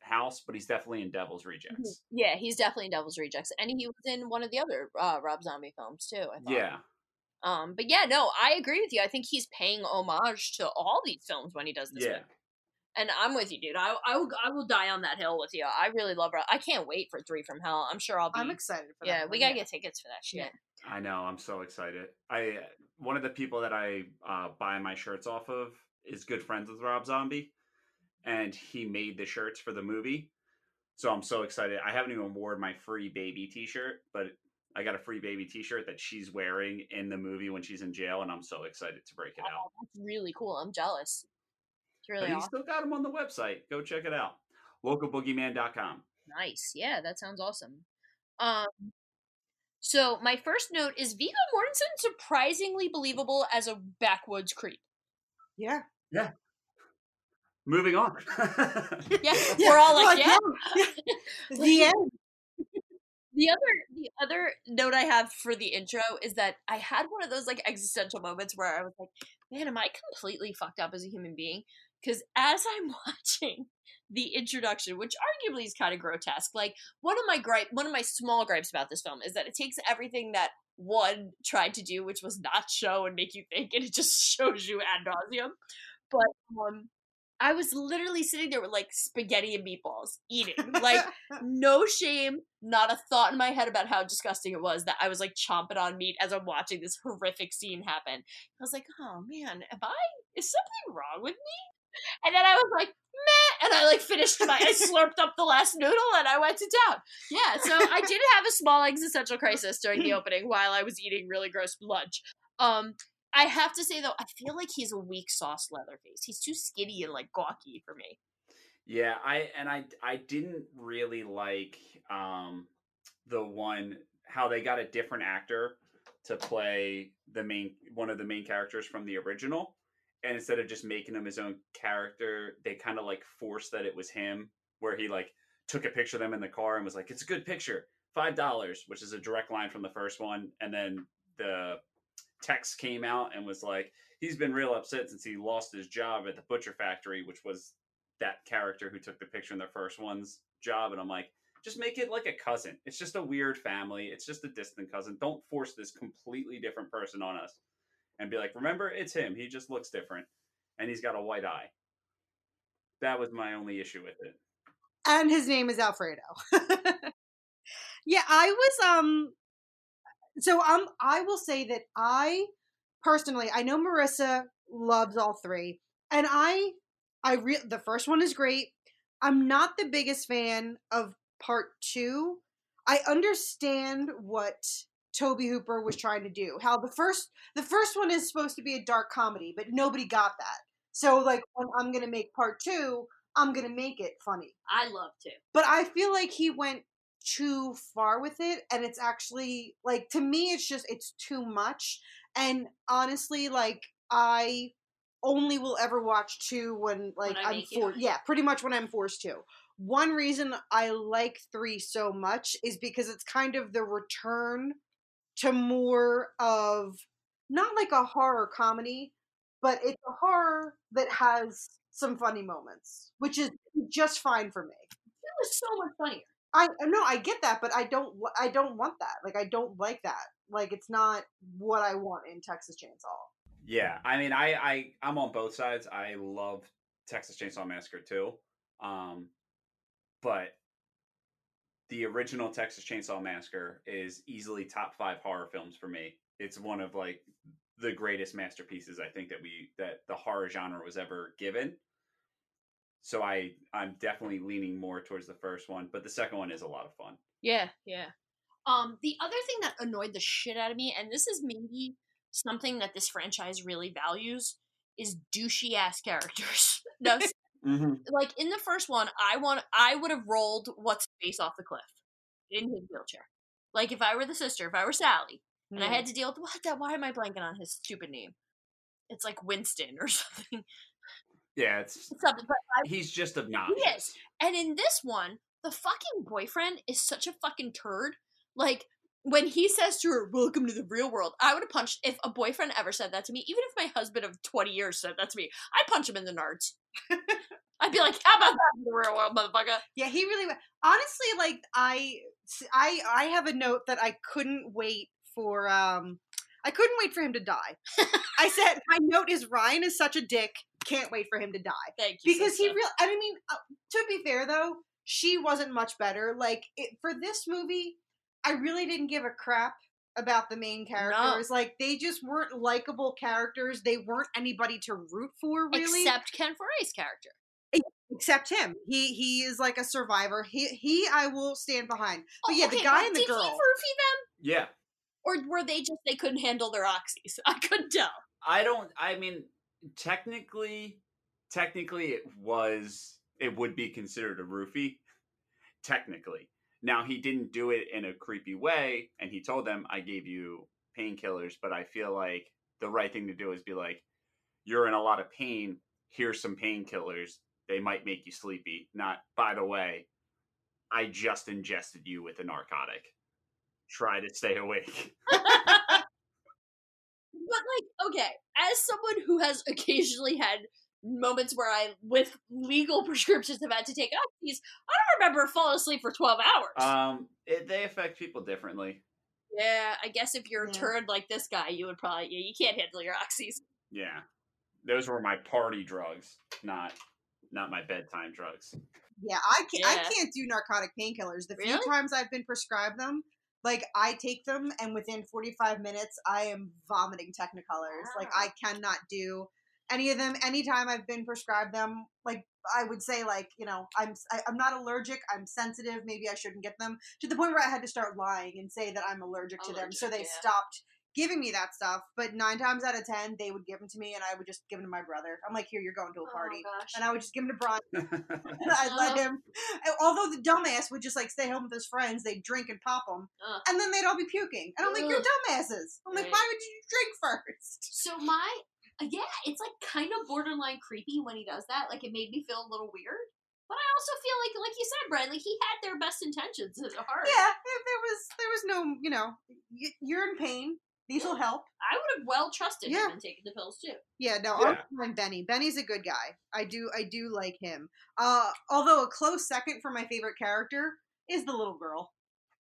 House, but he's definitely in Devil's Rejects. Yeah, he's definitely in Devil's Rejects, and he was in one of the other uh, Rob Zombie films too. I thought. Yeah. Um, but yeah, no, I agree with you. I think he's paying homage to all these films when he does this. Yeah. movie. And I'm with you, dude. I I will I will die on that hill with you. I really love. Rob- I can't wait for Three from Hell. I'm sure I'll be. I'm excited for that. yeah, one, we gotta get tickets for that shit. Yeah. I know. I'm so excited. I one of the people that I uh, buy my shirts off of is good friends with Rob Zombie, and he made the shirts for the movie. So I'm so excited. I haven't even worn my free baby T-shirt, but I got a free baby T-shirt that she's wearing in the movie when she's in jail, and I'm so excited to break it out. That's really cool. I'm jealous. It's But really he's awesome. still got them on the website. Go check it out. Localboogeyman.com. Nice. Yeah, that sounds awesome. Um so my first note is Viggo Mortensen surprisingly believable as a backwoods creep. Yeah. Yeah. Moving on. (laughs) Yeah, (laughs) we're all like, yeah. (laughs) The end. The other the other note I have for the intro is that I had one of those like existential moments where I was like, man, am I completely fucked up as a human being? Because as I'm (laughs) watching the introduction, which arguably is kind of grotesque, like one of my gripe one of my small gripes about this film is that it takes everything that one tried to do, which was not show and make you think, and it just (laughs) shows you ad nauseum. But um I was literally sitting there with like spaghetti and meatballs eating. Like (laughs) no shame, not a thought in my head about how disgusting it was that I was like chomping on meat as I'm watching this horrific scene happen. I was like, oh man, am I is something wrong with me? And then I was like, meh, and I like finished my I slurped up the last noodle and I went to town. Yeah, so I did have a small existential crisis during the (laughs) opening while I was eating really gross lunch. Um I have to say though, I feel like he's a weak sauce Leatherface. He's too skinny and like gawky for me. Yeah, I and I I didn't really like um the one how they got a different actor to play the main one of the main characters from the original and instead of just making him his own character, they kind of like forced that it was him where he like took a picture of them in the car and was like, "It's a good picture. $5," which is a direct line from the first one and then the text came out and was like, "He's been real upset since he lost his job at the butcher factory," which was that character who took the picture in the first one's job and i'm like just make it like a cousin. It's just a weird family. It's just a distant cousin. Don't force this completely different person on us and be like remember it's him he just looks different and he's got a white eye that was my only issue with it and his name is Alfredo. (laughs) yeah, I was um so um I will say that I personally I know Marissa loves all three and I I re- the first one is great. I'm not the biggest fan of part 2. I understand what Tobe Hooper was trying to do. How the first the first one is supposed to be a dark comedy, but nobody got that. So like when I'm gonna make part two, I'm gonna make it funny. I love to. But I feel like he went too far with it, and it's actually like to me, it's just it's too much. And honestly, like I only will ever watch two when like I I'm forced. Yeah, pretty much when I'm forced to. One reason I like three so much is because it's kind of the return to more of not like a horror comedy, but it's a horror that has some funny moments, which is just fine for me. It was so much funnier. I no, I get that, but I don't. I don't want that. Like, I don't like that. Like, it's not what I want in Texas Chainsaw. Yeah, I mean, I, I I'm on both sides. I love Texas Chainsaw Massacre too, um, but the original Texas Chainsaw Massacre is easily top five horror films for me. It's one of like the greatest masterpieces I think that we that the horror genre was ever given. So I I'm definitely leaning more towards the first one, but the second one is a lot of fun. Yeah, yeah. Um, the other thing that annoyed the shit out of me, and this is maybe something that this franchise really values, is douchey ass characters. (laughs) no, Mm-hmm. like in the first one, I want I would have rolled what's face off the cliff in his wheelchair. Like if I were the sister, if I were Sally, and I Hmm. had to deal with what that. Why am I blanking on his stupid name? It's like Winston or (laughs) something. Yeah, it's something. But I, he's just He obnoxious. is. And in this one, the fucking boyfriend is such a fucking turd. Like, when he says to her, Welcome to the real world, I would have punched if a boyfriend ever said that to me, even if my husband of 20 years said that to me, I'd punch him in the nards. I'd be like, How about that in the real world, motherfucker? Yeah, he really. Honestly, like I, I, I have a note that I couldn't wait for. Um, I couldn't wait for him to die. I (laughs) said my note is Ryan is such a dick. Can't wait for him to die Thank you. because he sister. real. I mean, uh, to be fair though, she wasn't much better. Like it, for this movie, I really didn't give a crap about the main characters. Like they just weren't likable characters. They weren't anybody to root for really Except Ken Foree's character. except him. He he is like a survivor. He he I will stand behind. But Oh, yeah, okay, the guy but and the did girl. he roofie them? Yeah. Or were they just, they couldn't handle their oxys? (laughs) I couldn't tell. I don't. I mean, technically, technically, it was. It would be considered a roofie. Technically, now he didn't do it in a creepy way, and he told them, "I gave you painkillers," but I feel like the right thing to do is be like, "You're in a lot of pain. Here's some painkillers. They might make you sleepy." Not, by the way, I just ingested you with a narcotic. Try to stay awake. (laughs) But like, okay, as someone who has occasionally had moments where I, with legal (laughs) prescriptions, have had to take oxys, I don't remember falling asleep for twelve hours. Um, it, they affect people differently. yeah, I guess if you're a Yeah. turd like this guy, you would probably yeah, you can't handle your oxys. Yeah, those were my party drugs, not not my bedtime drugs. Yeah, I can't. I can't do narcotic painkillers. The Really? few times I've been prescribed them, like I take them, and within forty five minutes, I am vomiting Technicolors. Like I cannot do any of them. Anytime I've been prescribed them, like I would say, like you know, I'm I, I'm not allergic. I'm sensitive. Maybe I shouldn't get them. To the point where I had to start lying and say that I'm allergic to them. So they yeah. stopped giving me that stuff. But nine times out of ten, they would give them to me, and I would just give them to my brother. I'm like, here, you're going to a party. Oh gosh. And I would just give them to Brian. (laughs) (laughs) I'd let Uh-huh. him. Although the dumbass would just like stay home with his friends, they'd drink and pop them, Ugh. and then they'd all be puking. And I'm like, you're dumbasses. I'm like, why would you (laughs) drink first? So my yeah, it's like kind of borderline creepy when he does that. Like it made me feel a little weird. But I also feel like, like you said, Brian, like he had their best intentions at heart. Yeah, there was there was no, you know, you're in pain. These will help. I would have well trusted Yeah. him and taken the pills too. Yeah, no, Yeah. I'm behind Benny. Benny's a good guy. I do I do like him. Uh, although a close second for my favorite character is the little girl.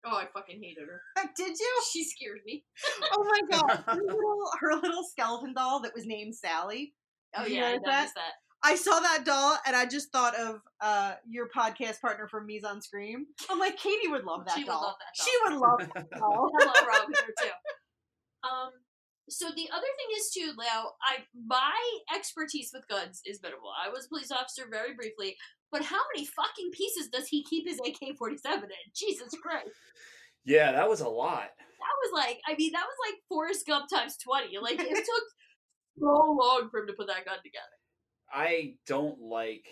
Oh, I fucking hated her. Did you? She scared me. (laughs) Oh my (laughs) god, her little, her little skeleton doll that was named Sally. Oh Did you yeah, I notice that? noticed that. I saw that doll and I just thought of uh, your podcast partner from Mise en Scream. I'm like, Katie would love that She would doll. love that doll. She would love (laughs) that doll. I love Rob with her too. Um, so the other thing is too, now I my expertise with guns is minimal. I was a police officer very briefly, but how many fucking pieces does he keep his AK forty seven in? Jesus Christ. yeah, that was a lot. That was like, I mean, that was like Forrest Gump times twenty. Like it took (laughs) so long for him to put that gun together. I don't like,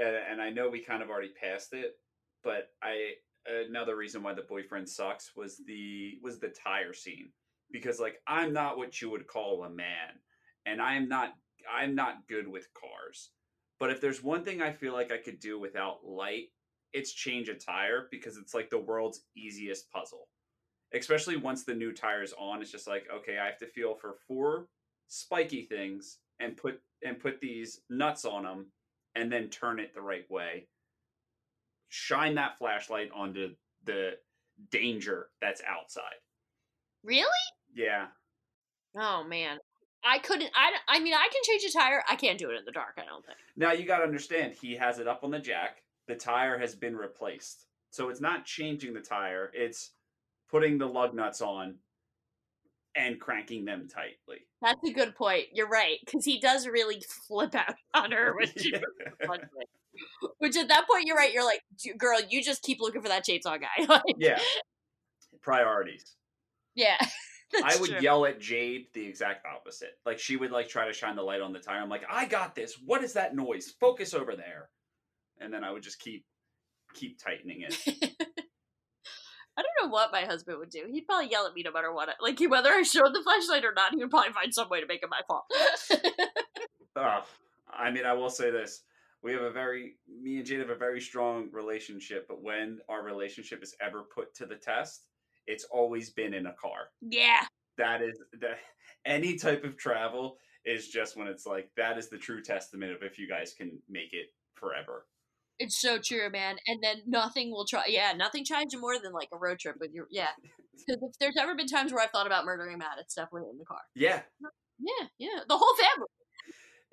and I know we kind of already passed it, but I another reason why the boyfriend sucks was the was the tire scene because like I'm not what you would call a man, and I'm not I'm not good with cars. But if there's one thing I feel like I could do without light, it's change a tire because it's like the world's easiest puzzle. Especially once the new tire's on, it's just like, okay, I have to feel for four spiky things and put and put these nuts on them and then turn it the right way. Shine that flashlight onto the danger that's outside. Really? Yeah. Oh man, I couldn't. I I mean, I can change a tire. I can't do it in the dark. I don't think. Now you got to understand, he has it up on the jack. The tire has been replaced, so it's not changing the tire. It's putting the lug nuts on and cranking them tightly. That's a good point. You're right, because he does really flip out (laughs) on her when she (laughs) Which at that point, you're right. You're like, girl, you just keep looking for that chainsaw guy. (laughs) Like, yeah. Priorities. yeah. (laughs) I would true. yell at Jade the exact opposite. Like she would like try to shine the light on the tire. I'm like, I got this. What is that noise? Focus over there. And then I would just keep keep tightening it. (laughs) I don't know what my husband would do. He'd probably yell at me no matter what. I, like whether I showed the flashlight or not, he would probably find some way to make it my fault. (laughs) Ugh. I mean, I will say this. We have a very me and Jade have a very strong relationship, but when our relationship is ever put to the test, it's always been in a car. yeah. That is that (laughs) any type of travel is just when it's like that is the true testament of if you guys can make it forever. It's so true, man. And then nothing will try. Yeah, nothing tries you more than like a road trip with your. Yeah. (laughs) Because if there's ever been times where I've thought about murdering Matt, it's definitely in the car. Yeah, Yeah, yeah. The whole family.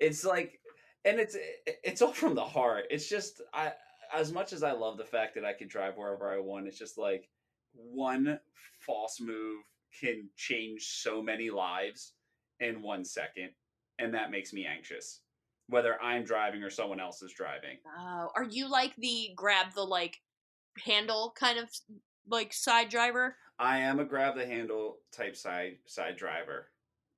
it's like and it's it's all from the heart it's just i as much as i love the fact that i can drive wherever i want it's just like one false move can change so many lives in one second and that makes me anxious whether i'm driving or someone else is driving Oh, are you like the grab the like handle kind of like side driver? i am a grab the handle type side side driver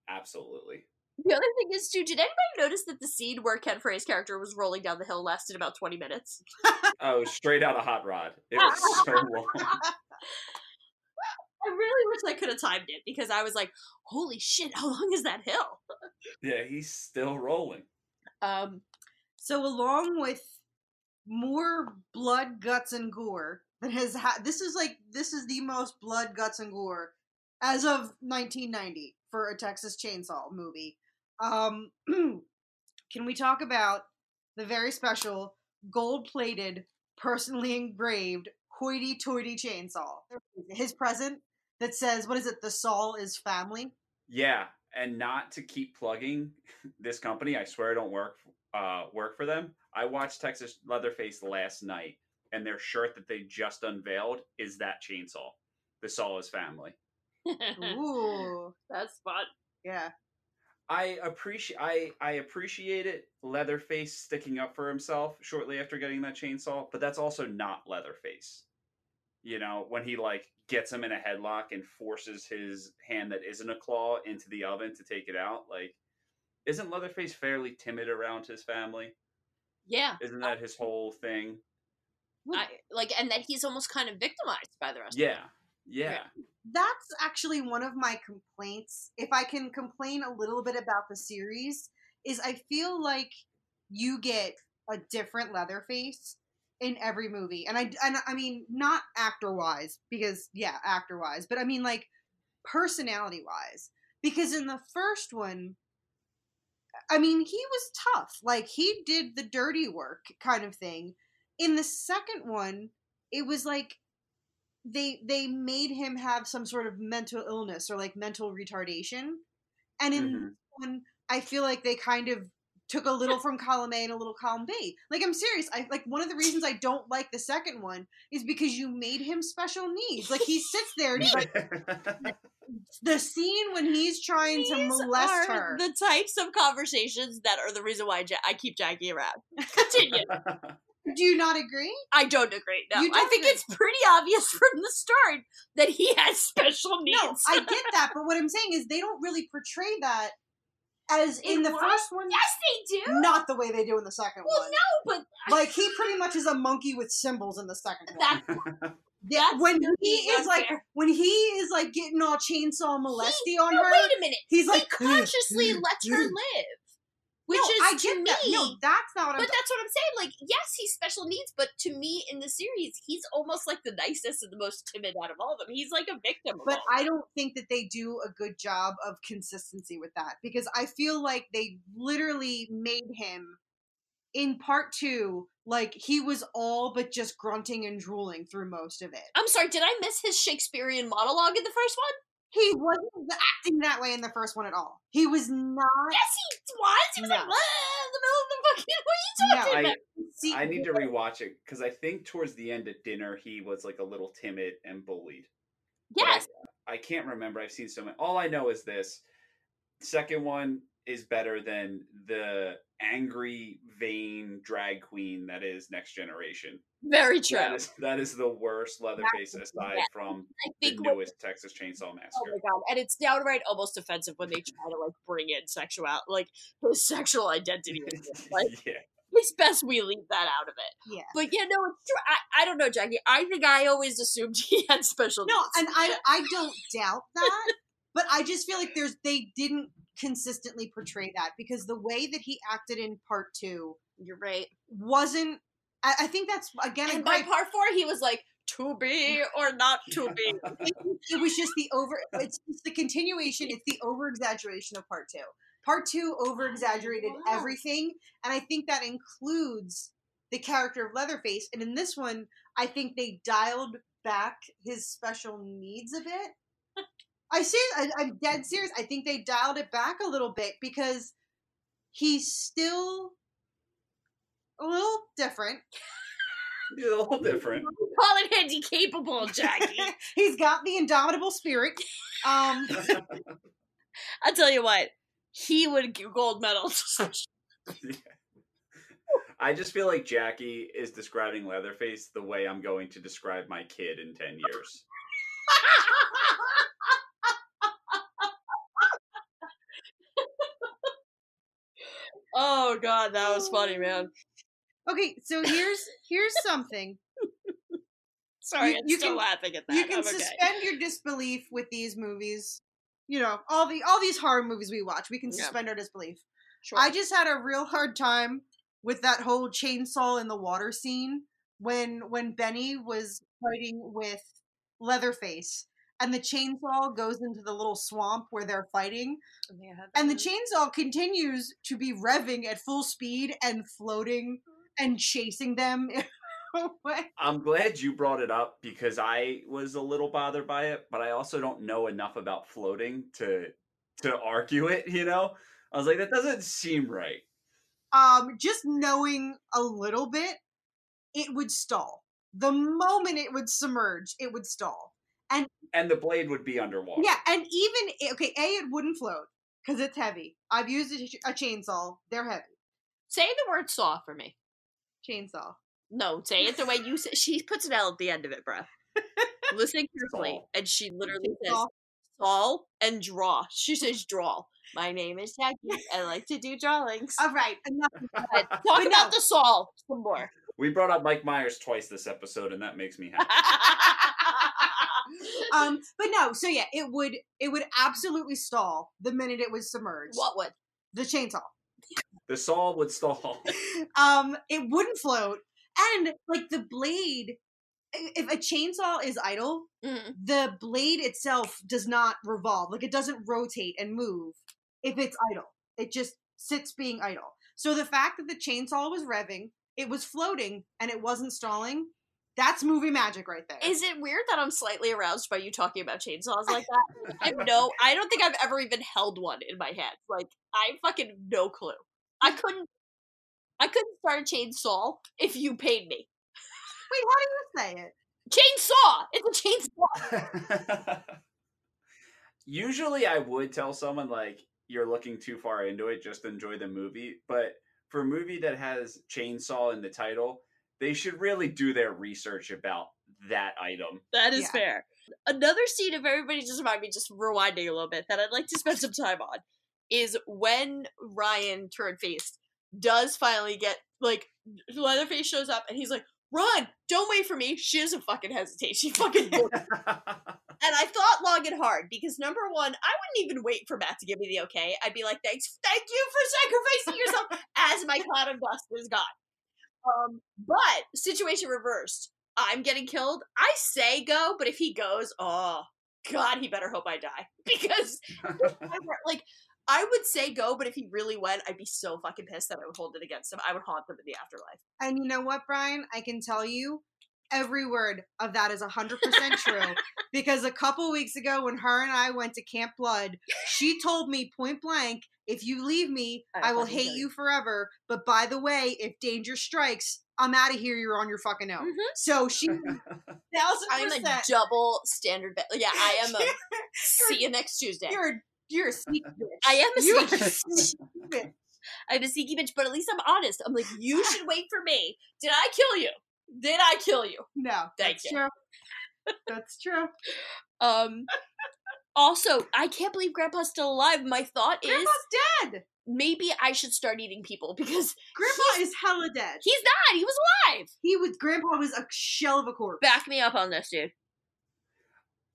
absolutely The other thing is too. Did anybody notice that the scene where Ken Foree's character was rolling down the hill lasted about twenty minutes? (laughs) oh straight out of hot rod it was so (laughs) long (laughs) I really wish I could have timed it because I was like, "Holy shit! How long is that hill?" yeah he's still rolling Um, So along with more blood, guts, and gore that has ha- this is like this is the most blood, guts, and gore as of 1990 for a Texas Chainsaw movie. Um, (clears throat) can we talk about the very special gold-plated, personally engraved hoity-toity chainsaw? His present that says, "What is it? The Saul is family." Yeah, and not to keep plugging (laughs) this company. I swear I don't work uh, work for them. I watched Texas Leatherface last night, and their shirt that they just unveiled is that chainsaw. The Saw is family. (laughs) Ooh, that's fun. yeah. I appreciate I I appreciate it. Leatherface sticking up for himself shortly after getting that chainsaw, but that's also not Leatherface. You know, when he like gets him in a headlock and forces his hand that isn't a claw into the oven to take it out, like isn't Leatherface fairly timid around his family? Yeah, Isn't that his whole thing? I, like, and that he's almost kind of victimized by the rest. of Yeah. Yeah. that's actually one of my complaints. If I can complain a little bit about the series, is I feel like you get a different Leatherface in every movie, and I and I mean not actor wise because yeah, actor wise, but I mean like personality wise because in the first one. I mean, he was tough. Like, he did the dirty work kind of thing. In the second one, it was like they they made him have some sort of mental illness or like mental retardation. And in Mhm. this one, I feel like they kind of took a little from column A and a little column B. Like I'm serious. I like one of the reasons I don't like the second one is because you made him special needs. Like he sits there and he's like (laughs) the scene when he's trying to molest are her. the types of conversations that are the reason why Ja- I keep Jackie around. Continue. (laughs) Do you not agree? I don't agree. No, I don't think agree. it's pretty obvious (laughs) from the start that he has special needs. No, I get that, but what I'm saying is they don't really portray that as in, In the what? first one. Yes, they do. Not the way they do in the second well, one. Well, no, but Like he pretty much is a monkey with symbols in the second one. that (laughs) Yeah, that's when he is like when he is like getting all chainsaw molesty on no, her, wait a minute. he's like he consciously lets her live, which no, is I to get me. that. No, that's not what I'm. But that's what I'm saying. Like, yes, he's special needs, but to me in the series, he's almost like the nicest and the most timid out of all of them. He's like a victim. Of but I don't think that they do a good job of consistency with that because I feel like they literally made him in part two like he was all but just grunting and drooling through most of it. I'm sorry, did I miss his Shakespearean monologue in the first one? He wasn't acting that way in the first one at all. He was not. Yes, he was. He was like, No. "Blah," in the middle of the fucking. What are you talking I, about? See, I need to rewatch it because I think towards the end at dinner he was like a little timid and bullied. But I- Yes, I, can't remember. I've seen so many. All I know is this: second one is better than the angry, vain drag queen that is Next Generation. very true. That is that is the worst Leatherface That's- aside yeah. from I the think what newest Texas Chainsaw oh Massacre. Oh my god! And it's downright almost offensive when they try to like bring in sexual, like his sexual identity. into it. Like yeah, it's best we leave that out of it. yeah. But yeah, no, it's true. I, I don't know, Jackie. I think I always assumed (laughs) he had special. No, needs. and I I don't doubt that, but I just feel like there's they didn't consistently portray mm-hmm. that because the way that he acted in part two you're right. wasn't. I, I think that's again. And by great- part four, he was like to be or not to be. (laughs) it, was just the over. It's just the continuation. It's the over exaggeration of part two. Part two over exaggerated oh, Wow. everything, and I think that includes the character of Leatherface. And in this one, I think they dialed back his special needs a bit. I see. I, I'm dead serious. I think they dialed it back a little bit because he's still a little different. He's a little different. (laughs) Call it handy capable, Jackie. (laughs) he's got the indomitable spirit. Um, (laughs) I tell you what, he would get gold medals. I just feel like Jackie is describing Leatherface the way I'm going to describe my kid in ten years. Oh god, that was funny, oh. man. okay, so here's here's something. (laughs) Sorry, You- I'm you still can- laughing at that. you can okay. suspend your disbelief with these movies. You know, all the all these horror movies we watch, we can Yeah. suspend our disbelief. Sure. I just had a real hard time with that whole chainsaw in the water scene when when Benny was fighting with Leatherface and the chainsaw goes into the little swamp where they're fighting and the chainsaw continues to be revving at full speed and floating and chasing them. (laughs) I'm glad you brought it up because I was a little bothered by it, but I also don't know enough about floating to to argue it, you know? I was like, that doesn't seem right. um, just knowing a little bit, it would stall. The moment it would submerge, it would stall. And the blade would be underwater. Yeah, and even okay, a it wouldn't float because it's heavy. I've used a, a chainsaw; they're heavy. Say the word saw for me. Chainsaw. No, say it the way you (laughs) say. She puts an L at the end of it, bruh. Listen carefully, Saul. and she literally says Chainsaw. "Saul" and "draw." She says "draw." My name is Jackie. (laughs) I like to do drawings. All right, enough. of Talk but about no. the Saul some more. We brought up Mike Myers twice this episode, and that makes me happy. (laughs) um, but no. So yeah, it would it would absolutely stall the minute it was submerged. what would? The chainsaw. the saw would stall. (laughs) (laughs) um it wouldn't float and like the blade if a chainsaw is idle Mm. the blade itself does not revolve like it doesn't rotate and move if it's idle it just sits being idle so the fact that the chainsaw was revving it was floating and it wasn't stalling that's movie magic right there Is it weird that I'm slightly aroused by you talking about chainsaws like that? I have no. I don't think I've ever even held one in my hand. Like I fucking no clue. I couldn't. I couldn't start a chainsaw if you paid me. wait how do you say it Chainsaw. It's a chainsaw. (laughs) Usually, I would tell someone like you're looking too far into it, just enjoy the movie. But for a movie that has chainsaw in the title, they should really do their research about that item. That is Yeah. fair. Another scene, if everybody just remind me, just rewinding a little bit, that I'd like to spend some time on is when Ryan turned faced does finally get like Leatherface shows up and he's like, "Run! Don't wait for me." She doesn't fucking hesitate. She fucking (laughs) (laughs) and I thought long and hard because number one, I wouldn't even wait for Matt to give me the okay. I'd be like, "Thanks, thank you for sacrificing yourself." (laughs) as my cloud of dust is gone. Um, but situation reversed. I'm getting killed. I say go, but if he goes, oh god, he better hope I die (laughs) because (laughs) like I would say go, but if he really went, I'd be so fucking pissed that I would hold it against him. I would haunt him in the afterlife. And you know what, Brian? I can tell you every word of that is 100% true (laughs) because a couple weeks ago when her and I went to Camp Blood, she told me point blank, if you leave me, I I will hate you." forever. But by the way, if danger strikes, I'm out of here. You're on your fucking own. Mhm. So she, (laughs) thousand I'm a double standard. Be- yeah, I am a. (laughs) see you next Tuesday. You're a, you're a sneak bitch. (laughs) I am a You are sneaky bitch. sneaky bitch. I'm a sneaky bitch, but at least I'm honest. I'm like, you should wait for me. Did I kill you? Did I kill you? No, Thank that's you. true. That's true. Um. Also, I can't believe Grandpa's still alive. My thought is Grandpa's dead. maybe I should start eating people (laughs) because Grandpa is hella dead. he's not. He was alive. He was Grandpa was a shell of a corpse. Back me up on this, dude.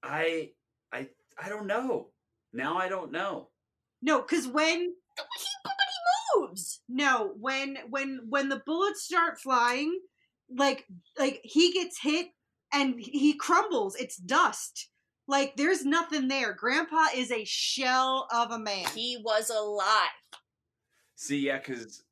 I I I don't know. Now I don't know. No, because when He, but he moves. no, when when when the bullets start flying, like like he gets hit and he crumbles. It's dust. Like there's nothing there. Grandpa is a shell of a man. He was alive. See, yeah, because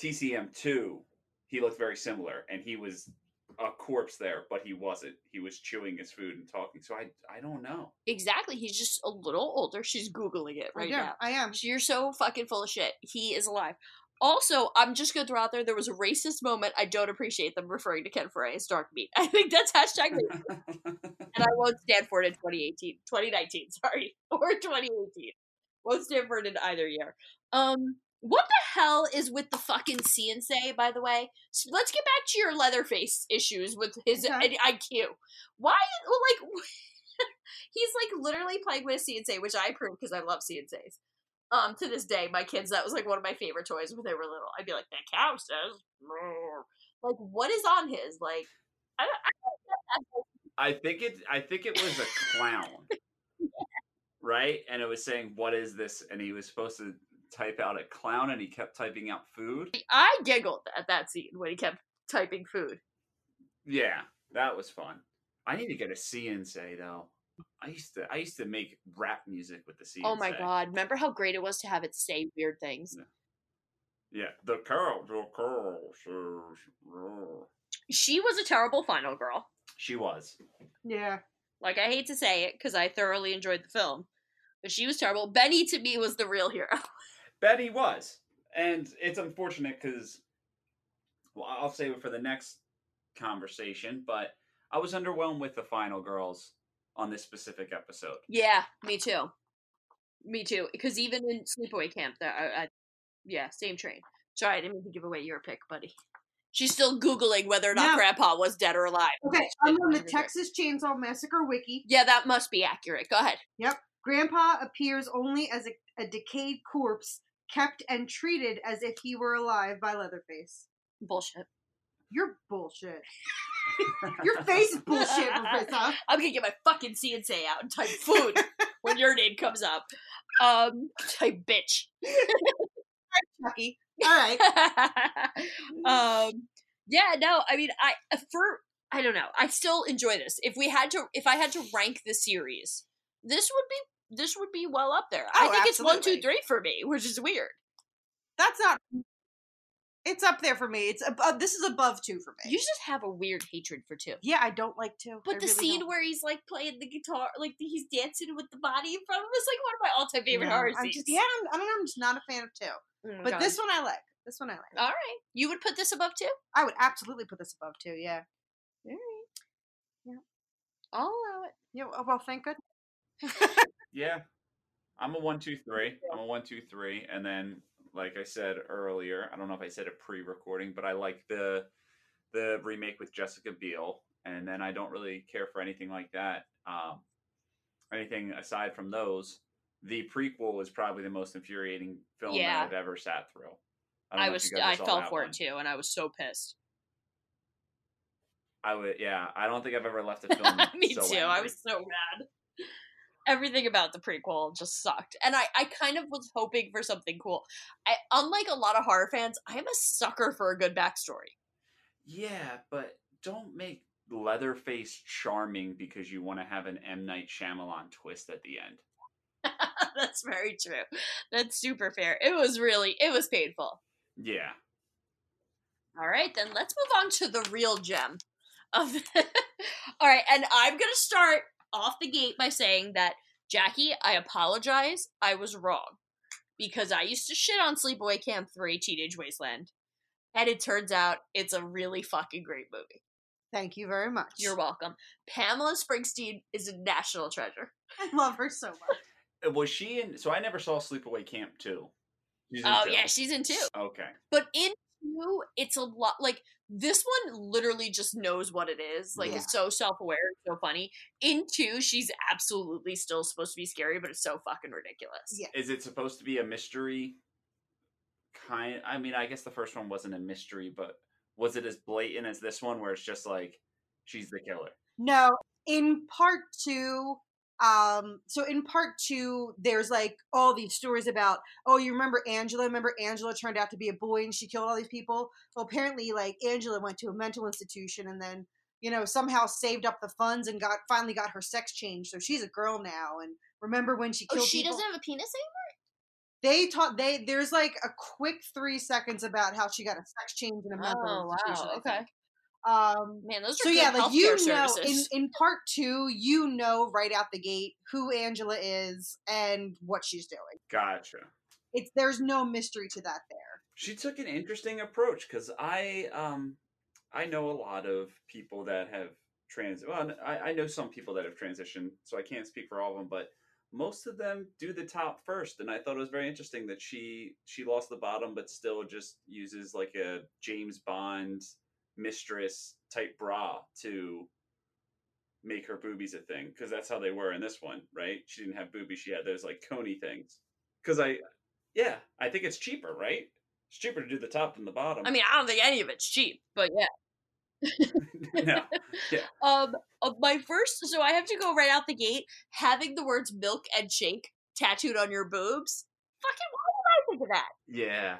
TCM two, he looked very similar, and he was a corpse there, but he wasn't. He was chewing his food and talking. So I I don't know. Exactly. He's just a little older. She's googling it I right do. now. I am. You're so fucking full of shit. He is alive. Also, I'm just gonna throw out there there was a racist moment. I don't appreciate them referring to Ken Foree as dark meat. (laughs) I think that's hashtag (laughs) and I won't stand for it in 2018, 2019, (laughs) sorry, or 2018. Won't stand for it in either year. Um, what the hell is with the fucking See 'n Say? By the way, so let's get back to your Leatherface issues with his Okay. IQ. Why, like, he's like literally playing with a See 'n Say, which I approve because I love See 'n Says. Um, to this day, my kids, that was like one of my favorite toys when they were little. I'd be like, that cow says, like, what is on his? Like, I, I, I think it. I think it was a clown, right? And it was saying, "What is this?" And he was supposed to type out a clown, and he kept typing out food. I giggled at that scene when he kept typing food. Yeah, that was fun. I need to get a See 'n Say though. I used to. I used to make rap music with the See 'n Say. Oh my god! Remember how great it was to have it say weird things? Yeah, the cow. The cow says. "Roar." She was a terrible final girl. She was. Yeah. Like I hate to say it because I thoroughly enjoyed the film, but she was terrible. Benny to me was the real hero. (laughs) Betty was, and it's unfortunate because, well, I'll save it for the next conversation. But I was underwhelmed with the final girls on this specific episode. yeah, me too. Me too. Because even in Sleepaway Camp, that I, I, yeah, same train. Sorry, I didn't mean to give away your pick, buddy. She's still googling whether or not No. Grandpa was dead or alive. Okay, I'm on the Texas Chainsaw Massacre wiki. Yeah, that must be accurate. Go ahead. Yep. Grandpa appears only as a, a decayed corpse, kept and treated as if he were alive by Leatherface. Bullshit. You're bullshit. Your face is bullshit, Professor. (laughs) I'm gonna get my fucking See 'n Say out and type food (laughs) when your name comes up. Um, type bitch. Chucky. All right. (laughs) um, yeah, no, I mean, I for I don't know. I still enjoy this. If we had to, if I had to rank the series, this would be this would be well up there. I Oh, think it's one, two, absolutely. three for me, which is weird. That's not. It's up there for me. It's above. Uh, this is above two for me. You just have a weird hatred for two. yeah, I don't like two. But I the really scene don't. where he's like playing the guitar, like he's dancing with the body in front of him, is like one of my all-time favorite No, horror I'm scenes. just, yeah, I'm, I don't know. I'm just not a fan of two. Oh, But God. this one I like. This one I like. all right, you would put this above two. I would absolutely put this above two. Yeah. All right, yeah, I'll allow it. Yeah. Well, thank goodness. (laughs) Yeah, I'm a one, two, three. I'm a one, two, three, and then, like I said earlier, I don't know if I said it pre-recording, but I like the the remake with Jessica Biel, and then I don't really care for anything like that. Um, anything aside from those, the prequel is probably the most infuriating film Yeah. that I've ever sat through. don't I was I fell for one. it too, and I was so pissed. I would, yeah. I don't think I've ever left a (laughs) film. Me so too. I was so mad. Everything about the prequel just sucked, and I I kind of was hoping for something cool. I, unlike a lot of horror fans, I am a sucker for a good backstory. Yeah, but don't make Leatherface charming because you want to have an M Night Shyamalan twist at the end. (laughs) That's very true. That's super fair. It was really it was painful. Yeah. All right, then let's move on to the real gem of. (laughs) All right, and I'm gonna start off the gate by saying that Jackie, I apologize. I was wrong because I used to shit on Sleepaway Camp Three: Teenage Wasteland, and it turns out it's a really fucking great movie. Thank you very much. You're welcome. Pamela Springsteen is a national treasure. I love her so much. Uh, Was she in? So I never saw Sleepaway Camp 2. She's in Oh two. yeah, she's in two. Okay. But in two, it's a lot like this one literally just knows what it is. Like Yeah. it's so self-aware, so funny. In two, she's absolutely still supposed to be scary, but it's so fucking ridiculous. Yeah. Is it supposed to be a mystery? Kind. I mean, I guess the first one wasn't a mystery, but was it as blatant as this one, where it's just like she's the killer? No, in part two, um, so in part two, there's like all these stories about, oh, you remember Angela? Remember Angela turned out to be a boy and she killed all these people? Well, apparently, like Angela went to a mental institution and then, you know, somehow saved up the funds and got finally got her sex changed, so she's a girl now. And remember when she killed Oh, she people? doesn't have a penis anymore? They taught they there's like a quick three seconds about how she got a sex change in a mental Oh institution. wow. Okay. Think. Um, Man, those are so good yeah, like you healthcare know, in, in part two, you know right out the gate who Angela is and what she's doing. Gotcha. It's there's no mystery to that there. She took an interesting approach because I um I know a lot of people that have trans. Well, I, I know some people that have transitioned, so I can't speak for all of them, but most of them do the top first, and I thought it was very interesting that she she lost the bottom, but still just uses like a James Bond mistress type bra to make her boobies a thing because that's how they were in this one, right? She didn't have boobies; she had those like coney things. Because I, yeah, I think it's cheaper, right? It's cheaper to do the top than the bottom. I mean, I don't think any of it's cheap, but yeah. (laughs) no, (laughs) Um, uh, my first, so I have to go right out the gate. Having the words "milk" and "shake" tattooed on your boobs. Fucking, why did I think of that? yeah,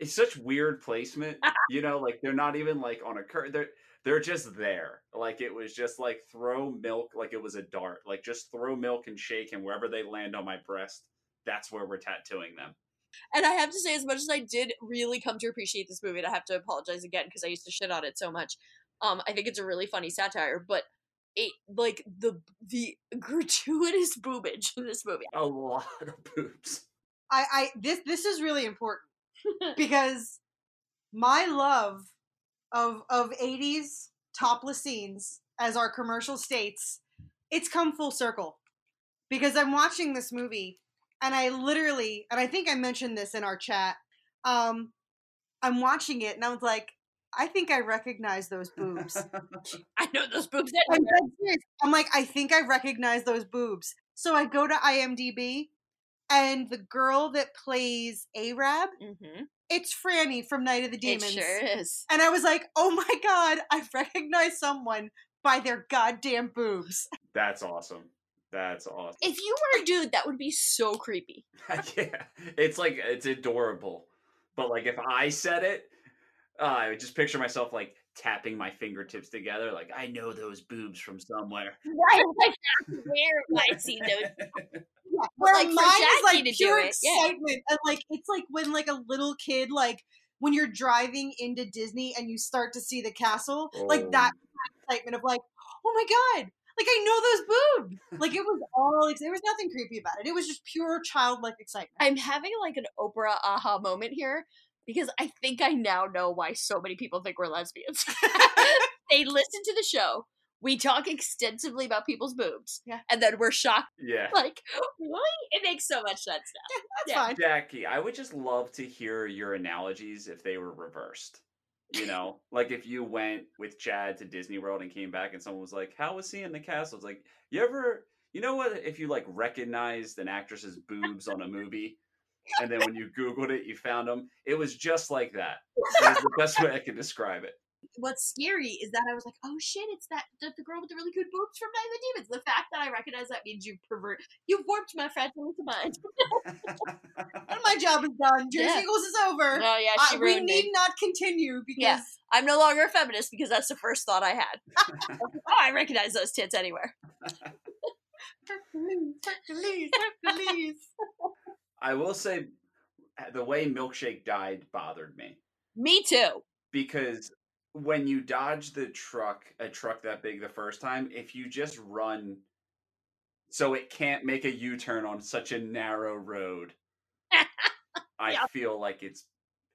it's such weird placement. (laughs) you know, like they're not even like on a curve. They're they're just there. Like it was just like throw milk, like it was a dart. Like just throw milk and shake, and wherever they land on my breast, that's where we're tattooing them. And I have to say, as much as I did really come to appreciate this movie, and I have to apologize again because I used to shit on it so much. Um, I think it's a really funny satire, but it like the the (laughs) gratuitous boobage in this movie. A lot of boobs. I, I this this is really important (laughs) because my love of of 80s topless scenes as our commercial states it's come full circle because i'm watching this movie and i literally and i think i mentioned this in our chat um i'm watching it and i was like i think i recognize those boobs (laughs) I know those boobs. I'm. I'm like, I think I recognize those boobs. So I go to IMDb, and the girl that plays Arab, Mm-hmm. it's Franny from Night of the Demons. It sure is. And I was like, oh my god, I (laughs) recognize someone by their goddamn boobs. That's awesome. That's awesome. If you were a dude, that would be so creepy. (laughs) yeah, it's like it's adorable. But like if I said it, uh, I would just picture myself like tapping my fingertips together, like I know those boobs from somewhere. (laughs) Right? Like that's where (laughs) I see those. Yeah, where like, for mine is like pure it, yeah. excitement, and like it's like when like a little kid, like when you're driving into Disney and you start to see the castle, like that oh. excitement of like, oh my god, like I know those boobs. Like it was all, like, there was nothing creepy about it. It was just pure childlike excitement. I'm having like an Oprah aha moment here because I think I now know why so many people think we're lesbians. (laughs) (laughs) they listen to the show. We talk extensively about people's boobs. Yeah. And then we're shocked. Yeah. Like, really? It makes so much sense now. (laughs) That's Yeah. fine. Jackie, I would just love to hear your analogies if they were reversed. You know, like if you went with Chad to Disney World and came back and someone was like, How was seeing the castle? It's like, you ever You know what? If you like recognized an actress's boobs on a movie, and then when you Googled it, you found them, it was just like that. That's the best way I can describe it. What's scary is that I was like, oh shit, it's that the, the girl with the really good boobs from Night of the Demons. The fact that I recognize that means you pervert, you've warped my fragile mind. (laughs) my job is done. Jersey Yeah. Eagles is over. Oh yeah, she Uh, we need me. not continue because Yeah. I'm no longer a feminist because that's the first thought I had. (laughs) oh, I recognize those tits anywhere. Hercules, Hercules, Hercules. (laughs) I will say, uh, the way Milkshake died bothered me Me too. because when you dodge the truck, a truck that big the first time, if you just run so it can't make a U turn on such a narrow road, (laughs) I Yeah. feel like it's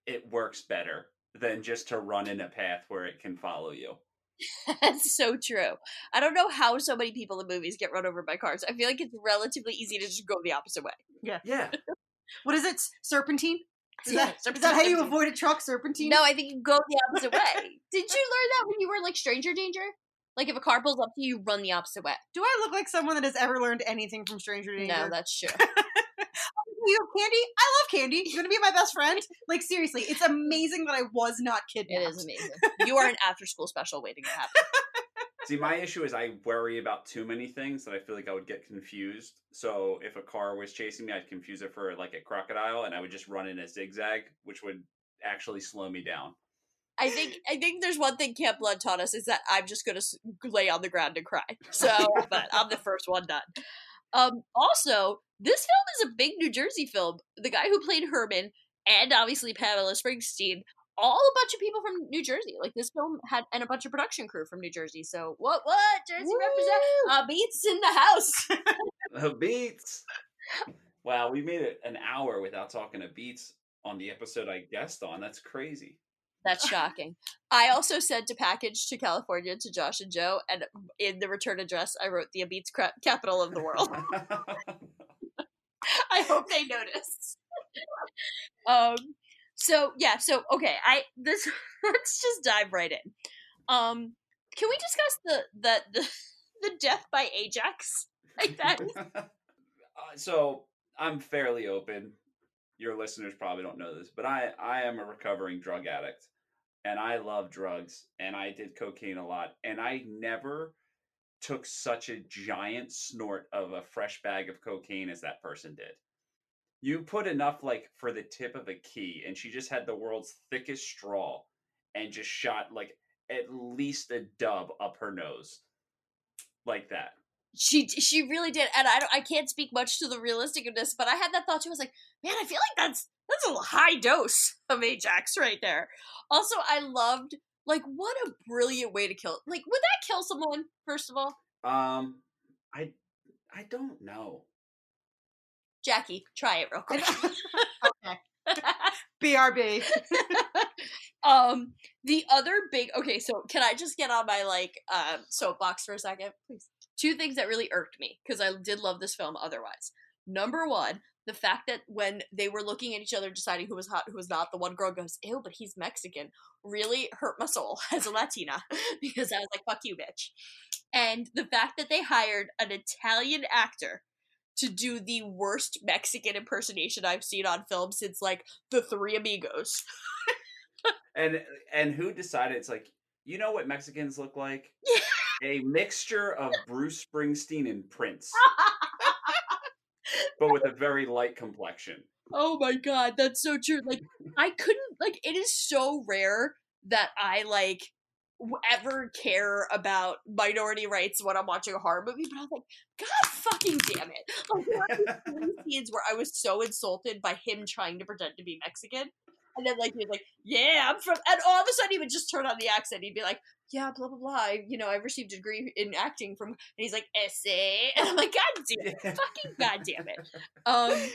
it works better than just to run in a path where it can follow you. That's so true. I don't know how so many people in movies get run over by cars. I feel like it's relatively easy to just go the opposite way. Yeah. Yeah. What is it? Serpentine? Is, Yeah, that, is serpentine, that how you avoid a truck? Serpentine? No, I think you go the opposite way. (laughs) Did you learn that when you were like stranger danger? Like if a car pulls up to you, you run the opposite way. Do I look like someone that has ever learned anything from Stranger Danger? No, that's (laughs) true. Oh, you have candy? I love candy. You're gonna be my best friend? Like seriously, it's amazing that I was not It kidnapped. is amazing. You are an after school special waiting to happen. (laughs) See, my issue is I worry about too many things that I feel like I would get confused. So if a car was chasing me, I'd confuse it for like a crocodile, and I would just run in a zigzag, which would actually slow me down. I think I think there's one thing Camp Blood taught us is that I'm just gonna lay on the ground and cry. (laughs) So, but I'm the first one done. Um, also, this film is a big New Jersey film. The guy who played Herman and obviously Pamela Springsteen, all a bunch of people from New Jersey. Like this film had and a bunch of production crew from New Jersey. So what what Jersey represent? Uh, beats in the house. (laughs) Uh, Beats. Wow, we made it an hour without talking to Beats on the episode I guessed on. That's crazy. That's shocking. I also sent a package to California to Josh and Joe, and in the return address, I wrote the Beats cra- capital of the world. (laughs) (laughs) I hope they noticed. um. So yeah. So okay. I (laughs) this. let's just dive right in. Um. Can we discuss the the the, (laughs) the death by Ajax? (laughs) Like that. Uh, so I'm fairly open. Your listeners probably don't know this, but I I am a recovering drug addict, and I love drugs, and I did cocaine a lot, and I never took such a giant snort of a fresh bag of cocaine as that person did. You put enough like for the tip of a key, and she just had the world's thickest straw, and just shot like at least a dub up her nose, like that. She she really did, and I don't, I can't speak much to the realistic of this, but I had that thought too. I was like, man, I feel like that's that's a high dose (laughs) of Ajax right there. Also, I loved like what a brilliant way to kill. Like, would that kill someone? First of all, Um, I I don't know. Jackie, try it real quick. (laughs) okay. (laughs) BRB. (laughs) um, the other big okay, so can I just get on my like um soapbox for a second, please? Two things that really irked me because I did love this film otherwise. Number one, the fact that when they were looking at each other, deciding who was hot, who was not, the one girl goes, "Ew, but he's Mexican," really hurt my soul as a Latina because I was like, "Fuck you, bitch." And the fact that they hired an Italian actor to do the worst Mexican impersonation I've seen on film since like The Three Amigos. (laughs) And and who decided it's like you know what Mexicans look like? (laughs) A mixture of Bruce Springsteen and Prince, but with a very light complexion. Oh my god, that's so true. Like I couldn't like it is so rare that I like ever care about minority rights when I'm watching a horror movie, but I was like, God fucking damn it. Like there (laughs) scenes where I was so insulted by him trying to pretend to be Mexican. And then like he was like, Yeah, I'm from and all of a sudden he would just turn on the accent. He'd be like, Yeah, blah blah blah. I, you know, I received a degree in acting from and he's like, essay (laughs) and I'm like, God damn it. Fucking god damn it. (laughs) Um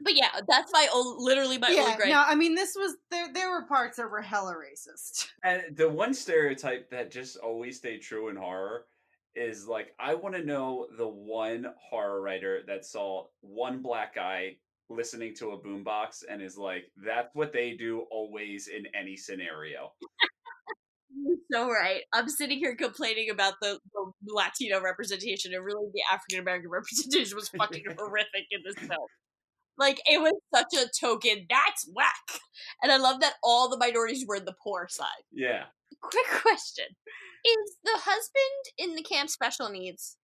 but yeah, that's my own, literally my only yeah, gripe. no, I mean this was there. There were parts that were hella racist. (laughs) And the one stereotype that just always stayed true in horror is like I want to know the one horror writer that saw one black guy listening to a boombox and is like, that's what they do always in any scenario. You're so right. I'm sitting here complaining about the, the Latino representation, and really the African American (laughs) representation was fucking (laughs) horrific in this film. Like it was such a token. That's whack. And I love that all the minorities were in the poor side. Yeah. Quick question: Is the husband in the camp special needs?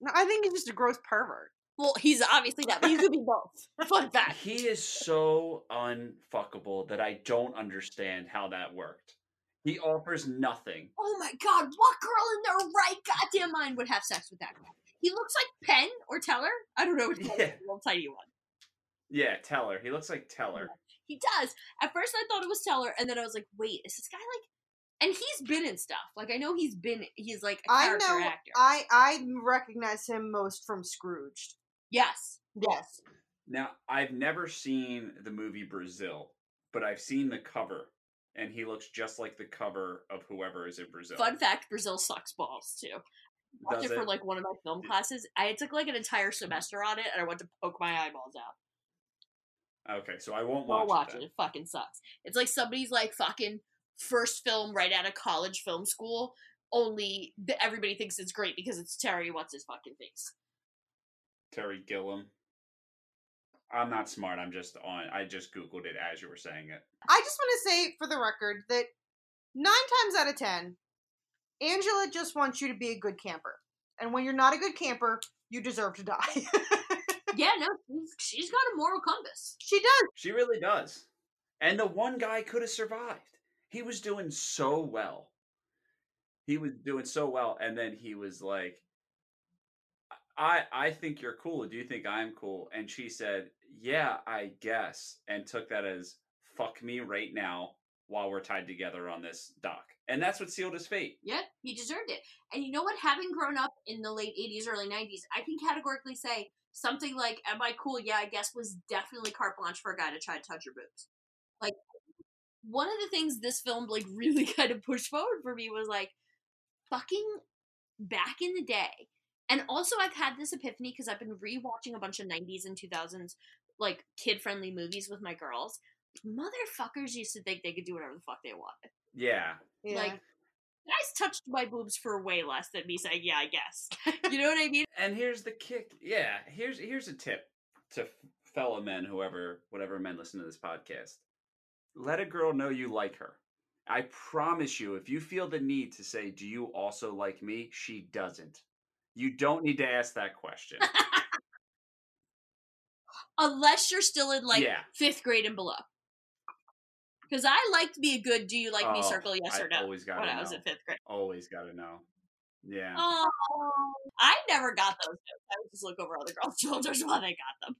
No, I think he's just a gross pervert. Well, he's obviously that, but he could be both. (laughs) Fun fact. He is so unfuckable that I don't understand how that worked. He offers nothing. Oh my god, what girl in their right goddamn mind would have sex with that guy? He looks like Penn or Teller. I don't know which one, Yeah. the little tiny one. Yeah, Teller. He looks like Teller. He does. At first, I thought it was Teller, and then I was like, "Wait, is this guy like?" And he's been in stuff. Like I know he's been. He's like a I character know. actor. I I recognize him most from Scrooged. yes. Yes. Now, I've never seen the movie Brazil, but I've seen the cover, and he looks just like the cover of whoever is in Brazil. Fun fact: Brazil sucks balls too. Watched Does it for like one of my film classes. I took like an entire semester on it, and I went to poke my eyeballs out. Okay, so I won't Don't watch, watch it. it. then. It fucking sucks. It's like somebody's like fucking first film right out of college film school. Only th- everybody thinks it's great because it's Terry. What's his fucking face? Terry Gilliam. I'm not smart. I'm just on. I just googled it as you were saying it. I just want to say for the record that nine times out of ten, Angela just wants you to be a good camper, and when you're not a good camper, you deserve to die. (laughs) Yeah, no, she's, she's got a moral compass. she does. She really does. And the one guy could have survived. He was doing so well. He was doing so well, and then he was like, "I I think you're cool. Do you think I'm cool?" And she said, "Yeah, I guess," and took that as "fuck me right now" while we're tied together on this dock. And that's what sealed his fate. Yeah, he deserved it. And you know what? Having grown up in the late 80s, early 90s, I can categorically say something like, Am I cool? Yeah, I guess was definitely carte blanche for a guy to try to touch your boobs. Like, one of the things this film, like, (laughs) really kind of pushed forward for me was like, fucking back in the day. And also, I've had this epiphany because I've been rewatching a bunch of 90s and 2000s, like, kid friendly movies with my girls. Motherfuckers used to think they could do whatever the fuck they wanted. Yeah. Yeah. Like, guys touched my boobs for way less than me saying, yeah, I guess. (laughs) You know what I mean? And here's the kick. Yeah, here's here's a tip to fellow men, whoever, whatever men listen to this podcast. Let a girl know you like her. I promise you, if you feel the need to say, "Do you also like me?" she doesn't. You don't need to ask that question. (laughs) Unless you're still in like Yeah. fifth grade and below. Because I liked be a good do you like me Oh, circle, yes I or no, always gotta when I was know. in fifth grade. Always got to know. Yeah. Oh, I never got those notes. I would just look over other girls' (laughs) shoulders while they got them.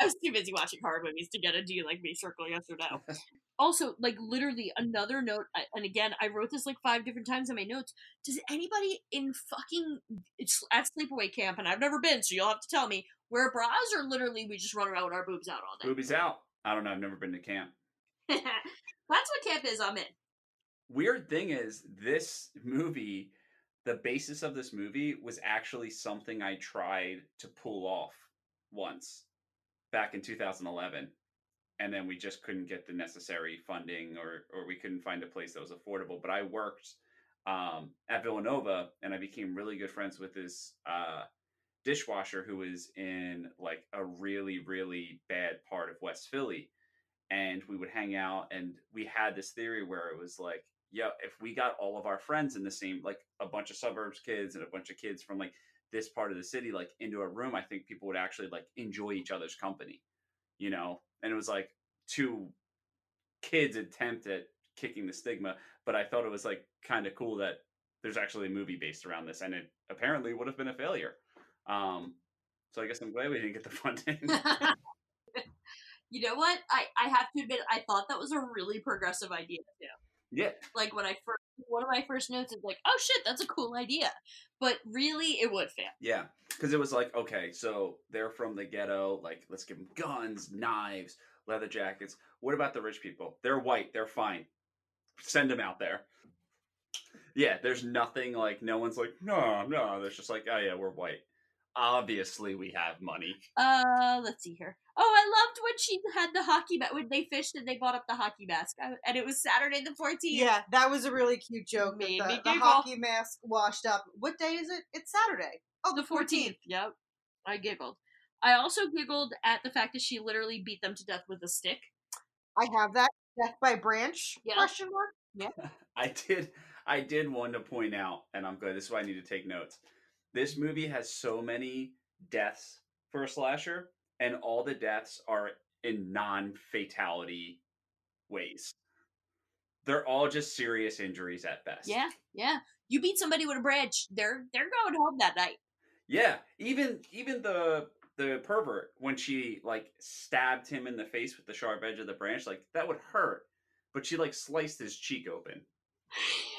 I was too busy watching horror movies to get a do you like me circle, yes or no. (laughs) also, like literally another note, and again, I wrote this like five different times in my notes. Does anybody in fucking it's at sleepaway camp, and I've never been, so you'll have to tell me, wear bras or literally we just run around with our boobs out all day? Boobies out. I don't know. I've never been to camp. (laughs) That's what camp is. I'm in. Weird thing is, this movie, the basis of this movie was actually something I tried to pull off once back in 2011. And then we just couldn't get the necessary funding or, or we couldn't find a place that was affordable. But I worked um, at Villanova and I became really good friends with this uh, dishwasher who was in like a really, really bad part of West Philly and we would hang out and we had this theory where it was like yeah if we got all of our friends in the same like a bunch of suburbs kids and a bunch of kids from like this part of the city like into a room i think people would actually like enjoy each other's company you know? And it was like two kids attempt at kicking the stigma but i thought it was like kind of cool that there's actually a movie based around this and it apparently would have been a failure. Um so i guess i'm glad we didn't get the (laughs) funding you know what? I, I have to admit, I thought that was a really progressive idea too. yeah Like when I first, one of my first notes is like, "Oh shit, that's a cool idea," but really, it would fail. Yeah, because it was like, okay, so they're from the ghetto. Like, let's give them guns, knives, leather jackets. What about the rich people? They're white. They're fine. Send them out there. Yeah, there's nothing like no one's like no, no. There's just like oh yeah, we're white. Obviously we have money. Uh, let's see here. Oh, I loved when she had the hockey mask when they fished and they bought up the hockey mask, I- and it was Saturday the fourteenth. Yeah, that was a really cute joke. that Made the, me the hockey mask washed up. What day is it? It's Saturday. Oh, the fourteenth. Yep, I giggled. I also giggled at the fact that she literally beat them to death with a stick. I have that. Death by branch? Yeah. Question mark. Yeah. (laughs) I did I did want to point out, and I'm good, this is why I need to take notes. This movie has so many deaths for a slasher, and all the deaths are in non-fatality ways. They're all just serious injuries at best. Yeah, yeah. You beat somebody with a branch, they're they're going home that night. Yeah, even even the the pervert when she like stabbed him in the face with the sharp edge of the branch, like that would hurt. But she like sliced his cheek open. (laughs)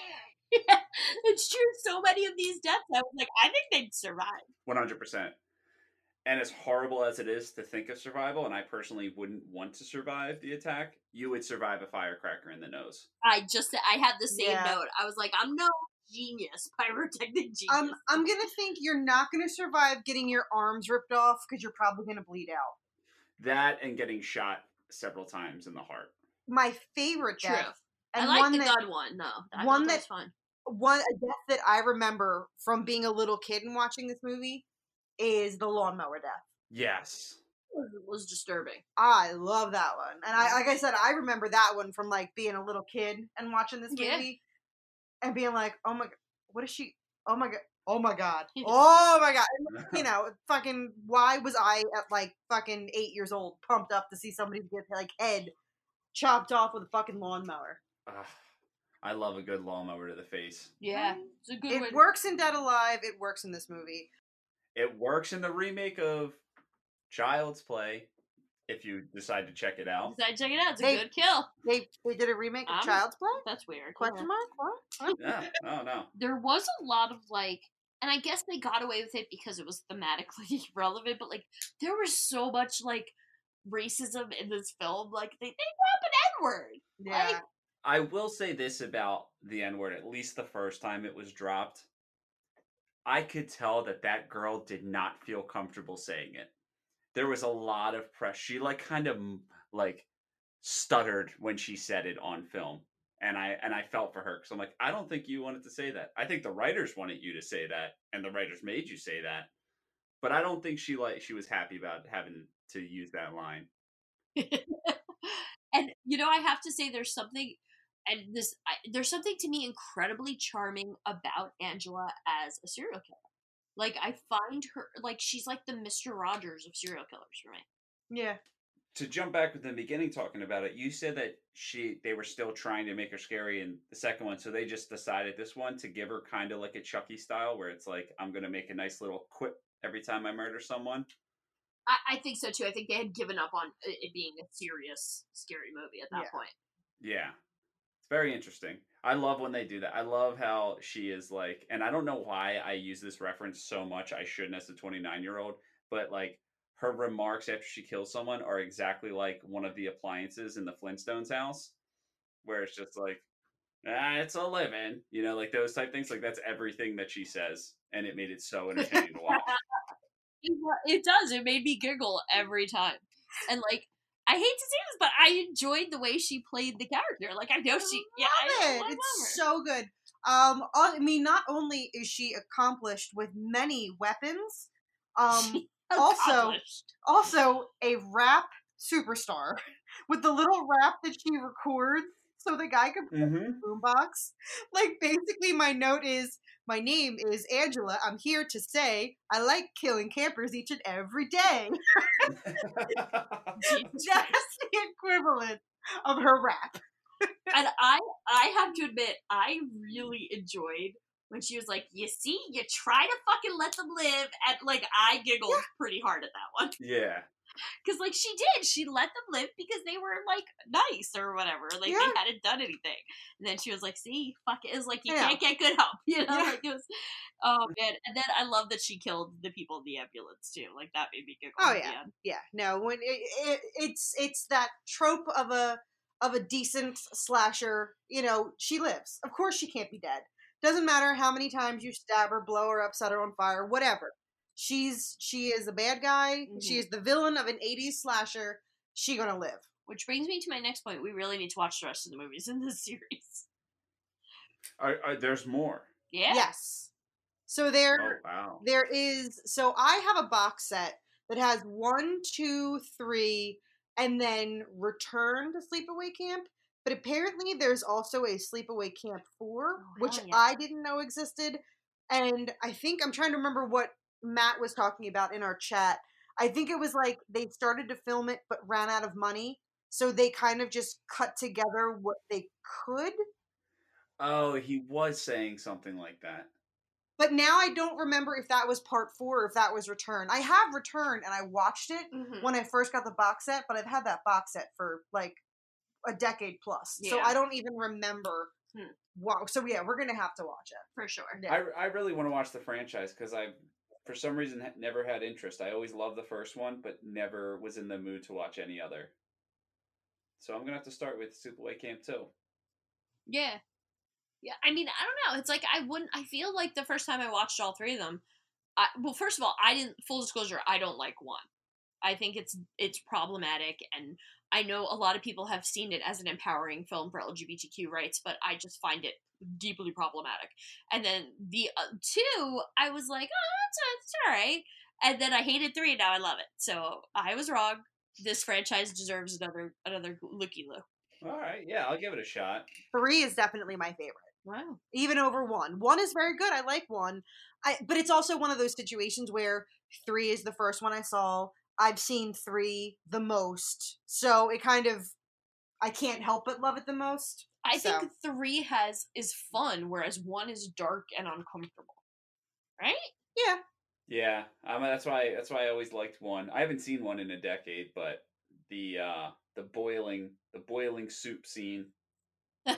yeah, (laughs) it's true. So many of these deaths, I was like, I think they'd survive. One hundred percent. And as horrible as it is to think of survival, and I personally wouldn't want to survive the attack, you would survive a firecracker in the nose. I just I had the same Yeah. note. I was like, I'm no genius, (laughs) pyrotechnic genius. Um, I'm gonna think you're not gonna survive getting your arms ripped off because you're probably gonna bleed out. That and getting shot several times in the heart. My favorite True. death, I and like one the that gun one. No, I one one that- that's fun. One a death that I remember from being a little kid and watching this movie is the lawnmower death. Yes. It was disturbing. I love that one, and I like I said, I remember that one from like being a little kid and watching this Yeah. movie and being like, "Oh my, god, what is she? Oh my god, oh my god, (laughs) oh my god!" You (laughs) know, fucking. Why was I at like fucking eight years old pumped up to see somebody get like head chopped off with a fucking lawnmower? Ugh, I love a good lawnmower to the face. Yeah, mm-hmm. it's a good It way. works in Dead Alive. It works in this movie. It works in the remake of Child's Play if you decide to check it out. Decide to check it out. It's a They- good kill. They they did a remake of I'm- Child's Play? That's weird. Question mark? What? Yeah, oh no. There was a lot of like, and I guess they got away with it because it was thematically (laughs) relevant. But like, there was so much like racism in this film. Like they they drop an N word. Yeah. Like, I will say this about the N word, at least the first time it was dropped. I could tell that that girl did not feel comfortable saying it. There was a lot of press. She like kind of like stuttered when she said it on film. And I and I felt for her because I'm like, I don't think you wanted to say that. I think the writers wanted you to say that, and the writers made you say that. But I don't think she like she was happy about having to use that line. (laughs) and you know, I have to say, there's something, and this I, there's something to me incredibly charming about Angela as a serial killer. Like I find her like she's like the Mister Rogers of serial killers for me. Yeah. to jump back with the beginning talking about it, you said that she they were still trying to make her scary in the second one, so they just decided this one to give her kind of like a Chucky style, where it's like I'm gonna make a nice little quip every time I murder someone. I, I think so too. I think they had given up on it it being a serious, scary movie at that Yeah. point. Yeah, it's very interesting. I love when they do that. I love how she is like, and I don't know why I use this reference so much. I shouldn't as a 29 year old, but like her remarks after she kills someone are exactly like one of the appliances in the Flintstones house, where it's just like, ah, it's a living, you know, like those type things. Like that's everything that she says, and it made it so entertaining to watch. (laughs) It, it does. It made me giggle every time. And like, I hate to say this, but I enjoyed the way she played the character. Like, I know she. Yeah, I, Love it. I It's so good. Um, I mean, not only is she accomplished with many weapons, um, (laughs) also also a rap superstar (laughs) with the little rap that she records so the guy can play mm-hmm. the boombox. Like basically my note is my name is Angela. I'm here to say I like killing campers each and every day. (laughs) (laughs) Just the equivalent of her rap. and I, I have to admit, I really enjoyed when she was like, "You see, you try to fucking let them live," and like I giggled pretty hard at that one yeah. (laughs) because like she did, she let them live because they were like nice or whatever, like Yeah. they hadn't done anything, and then she was like, "See, fuck it," it's like you Yeah. can't get good help, (laughs) you know, Yeah. like it was. Oh mm. man, and then I love that she killed the people in the ambulance too. Like that made me giggle. Oh yeah, yeah. No, when it, it, it's it's that trope of a of a decent slasher. You know, she lives. Of course, she can't be dead. Doesn't matter how many times you stab her, blow her up, set her on fire, whatever. She's she is a bad guy. She Mhm. is the villain of an '80s slasher. She gonna live. Which brings me to my next point. We really need to watch the rest of the movies in this (laughs) series. Are, are, there's more. Yeah. Yes. So there, Oh there wow. there is so I have a box set that has one, two, three, and then Return to Sleepaway Camp. But apparently, there's also a Sleepaway Camp four, Oh, which yeah. I didn't know existed. And I think I'm trying to remember what Matt was talking about in our chat. I think it was like they started to film it but ran out of money, so they kind of just cut together what they could. Oh, he was saying something like that. But now I don't remember if that was part four or if that was Return. I have Return and I watched it Mhm. when I first got the box set, but I've had that box set for like a decade plus. So I don't even remember. Hmm. Wow. So yeah, we're gonna have to watch it. For sure. Yeah. I, I really want to watch the franchise because I've, for some reason, never had interest. I always loved the first one, but never was in the mood to watch any other. So I'm gonna have to start with Sleepaway Camp Two. Yeah. Yeah. I mean, I don't know. It's like I wouldn't. I feel like the first time I watched all three of them. I, well, first of all, I didn't. Full disclosure, I don't like one. I think it's it's problematic, and I know a lot of people have seen it as an empowering film for LGBTQ rights, but I just find it deeply problematic. And then the uh, two, I was like, oh, that's, that's all right. And then I hated three, and now I love it. So I was wrong. This franchise deserves another another looky loo. All right, yeah, I'll give it a shot. Three is definitely my favorite. Wow. Even over one. One is very good. I like one. I but it's also one of those situations where three is the first one I saw. I've seen three the most. So it kind of I can't help but love it the most. I So- think three has is fun, whereas one is dark and uncomfortable. Right? Yeah. Yeah, um, that's why that's why I always liked one. I haven't seen one in a decade, but the uh, the boiling the boiling soup scene. (laughs)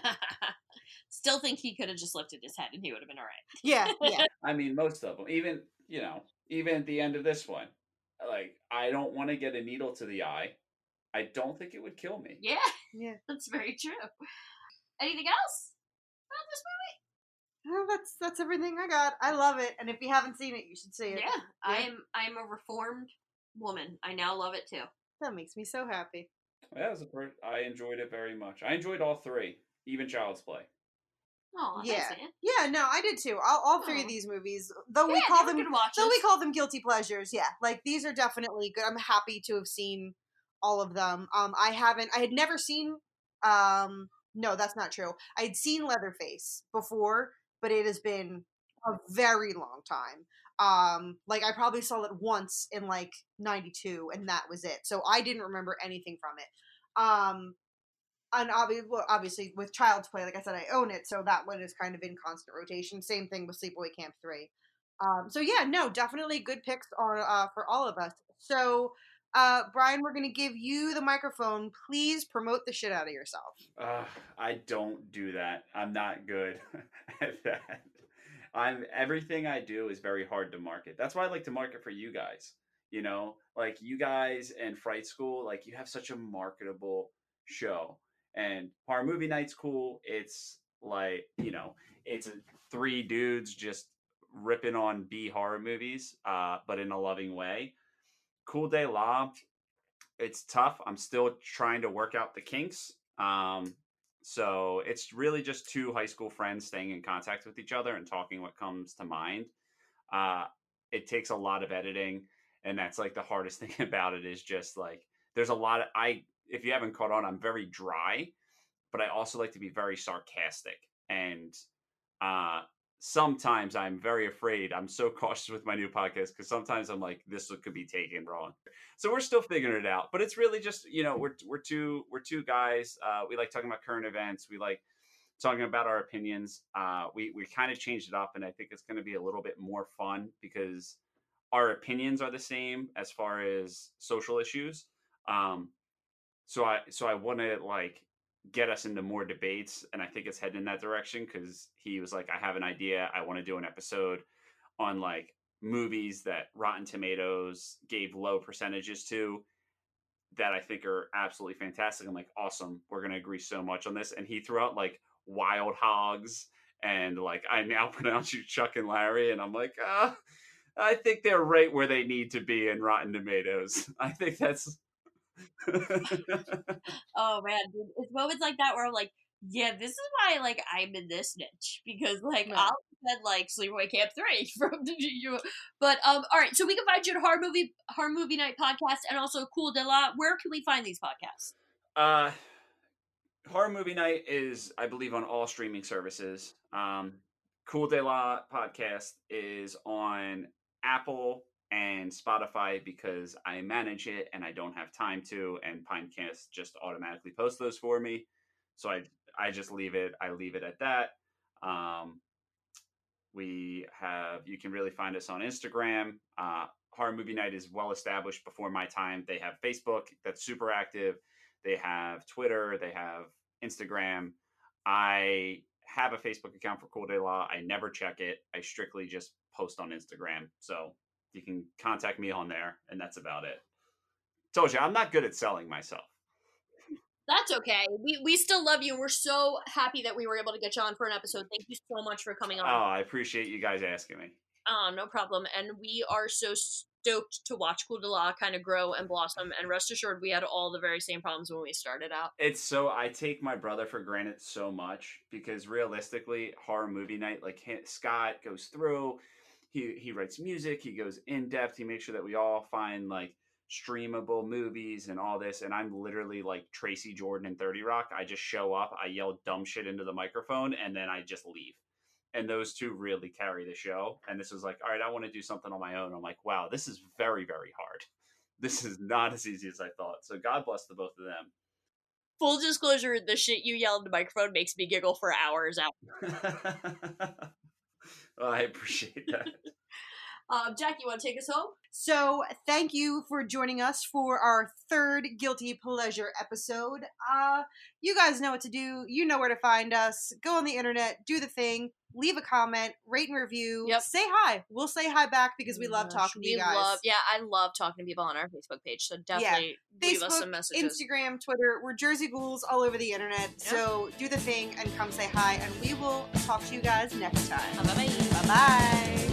Still think he could have just lifted his head and he would have been all right. Yeah, yeah. (laughs) I mean, most of them. Even you know, even at the end of this one, like I don't want to get a needle to the eye. I don't think it would kill me. Yeah, Yeah. (laughs) that's very true. Anything else about this movie? Well, that's that's everything I got. I love it, and if you haven't seen it, you should see it. Yeah, I am. I am a reformed woman. I now love it too. That makes me so happy. That was a per- I enjoyed it very much. I enjoyed all three, even Child's Play. Oh, Yeah. Yeah, no, I did too. All, all three Oh. of these movies, though we call them though we call them guilty pleasures. Yeah, like these are definitely good. I'm happy to have seen all of them. Um, I haven't. I had never seen. Um, no, that's not true. I had seen Leatherface before, but it has been a very long time. Um, like I probably saw it once in like '92, and that was it. So I didn't remember anything from it. Um, and obviously, with Child's Play, like I said, I own it, so that one is kind of in constant rotation. Same thing with Sleepaway Camp Three. Um, so yeah, no, definitely good picks on uh, for all of us. So, uh, Brian, we're gonna give you the microphone. Please promote the shit out of yourself. Uh, I don't do that. I'm not good (laughs) at that. I'm everything I do is very hard to market. That's why I like to market for you guys. You know, like you guys and Fright School, like you have such a marketable show. And horror movie night's cool. It's like you know, it's three dudes just ripping on B horror movies, uh, but in a loving way. Cool Day Law, it's tough. I'm still trying to work out the kinks. Um, so it's really just two high school friends staying in contact with each other and talking what comes to mind. Uh, it takes a lot of editing, and that's like the hardest (laughs) thing about it is just like there's a lot of I. If you haven't caught on, I'm very dry, but I also like to be very sarcastic and uh sometimes I'm very afraid. I'm so (laughs) cautious with my new podcast because sometimes I'm like, this could be taken wrong. So we're still figuring it out. But it's really just, you know, we're we're two we're two guys. Uh, we like talking about current events. We like talking about our opinions. Uh, we we kind of changed it up, and I think it's going to be a little bit more fun because our opinions are the same as far as social issues. Um, so I so I want to like get us into more debates and i think it's heading in that direction because he was like i have an idea i want to do an episode on like movies that rotten tomatoes gave low percentages to that i think are absolutely fantastic i'm like awesome we're to agree so much on this and he threw out like wild hogs and like i now (laughs) pronounce you chuck and larry and i'm like ah I think they're right where they need to be in Rotten Tomatoes. (laughs) I think that's. (laughs) oh man, dude. it's moments like that where I'm like, yeah, this is why like I'm in this niche because like. I'll said like Sleepaway Camp Three (laughs) from the you. But um, all right, so we can find you at Horror Movie Horror Movie Night podcast and also Cool De La. Where can we find these podcasts? Uh, Horror Movie Night is, I believe, on all streaming services. Um, cool De La podcast is on Apple and Spotify because I manage it and I don't have time to, and Pinecast just automatically posts those for me. So I I just leave it. I leave it at that. Um, we have you can really find us on Instagram. Uh, Horror Movie Night is well established before my time. They have Facebook that's super active. They have Twitter. They have Instagram. I have a Facebook account for Cool Day Law. I never check it. I strictly just post on Instagram. So you can contact me on there, and that's about it. Told you, I'm not good at selling myself. That's okay. We we still love you, and we're so happy that we were able to get you on for an episode. Thank you so much for coming on. Oh. I appreciate you guys asking me. Oh, no problem. And we are so stoked to watch Cool de La kind of grow and blossom. And rest assured, we had all the very same problems when we started out. It's so I take my brother for granted so much because realistically, horror movie night like Scott goes through, he he writes music, he goes in depth, he makes sure that we all find like streamable movies and all this, and I'm literally like Tracy Jordan in Thirty Rock. I just show up, I yell dumb shit into the microphone, and then I just leave. And those two really carry the show. And this was like, all right, I want to do something on my own. I'm like, wow, this is very very hard. This is not as easy as I thought. So God bless the both of them. Full disclosure, the shit you yell in the microphone makes me giggle for hours out. (laughs) I appreciate that. (laughs) Um, Jack, you want to take us home? So, thank you for joining us for our third Guilty Pleasure episode. Uh, you guys know what to do. You know where to find us. Go on the internet, do the thing, leave a comment, rate and review. Yep. Say hi. We'll say hi back because we love Gosh, talking to you we guys. Love, yeah, I love talking to people on our Facebook page. So definitely leave us Facebook, some messages. Instagram, Twitter. We're Jersey Ghouls all over the internet. So do the thing and come say hi, and we will talk to you guys next time. Bye bye. Bye bye.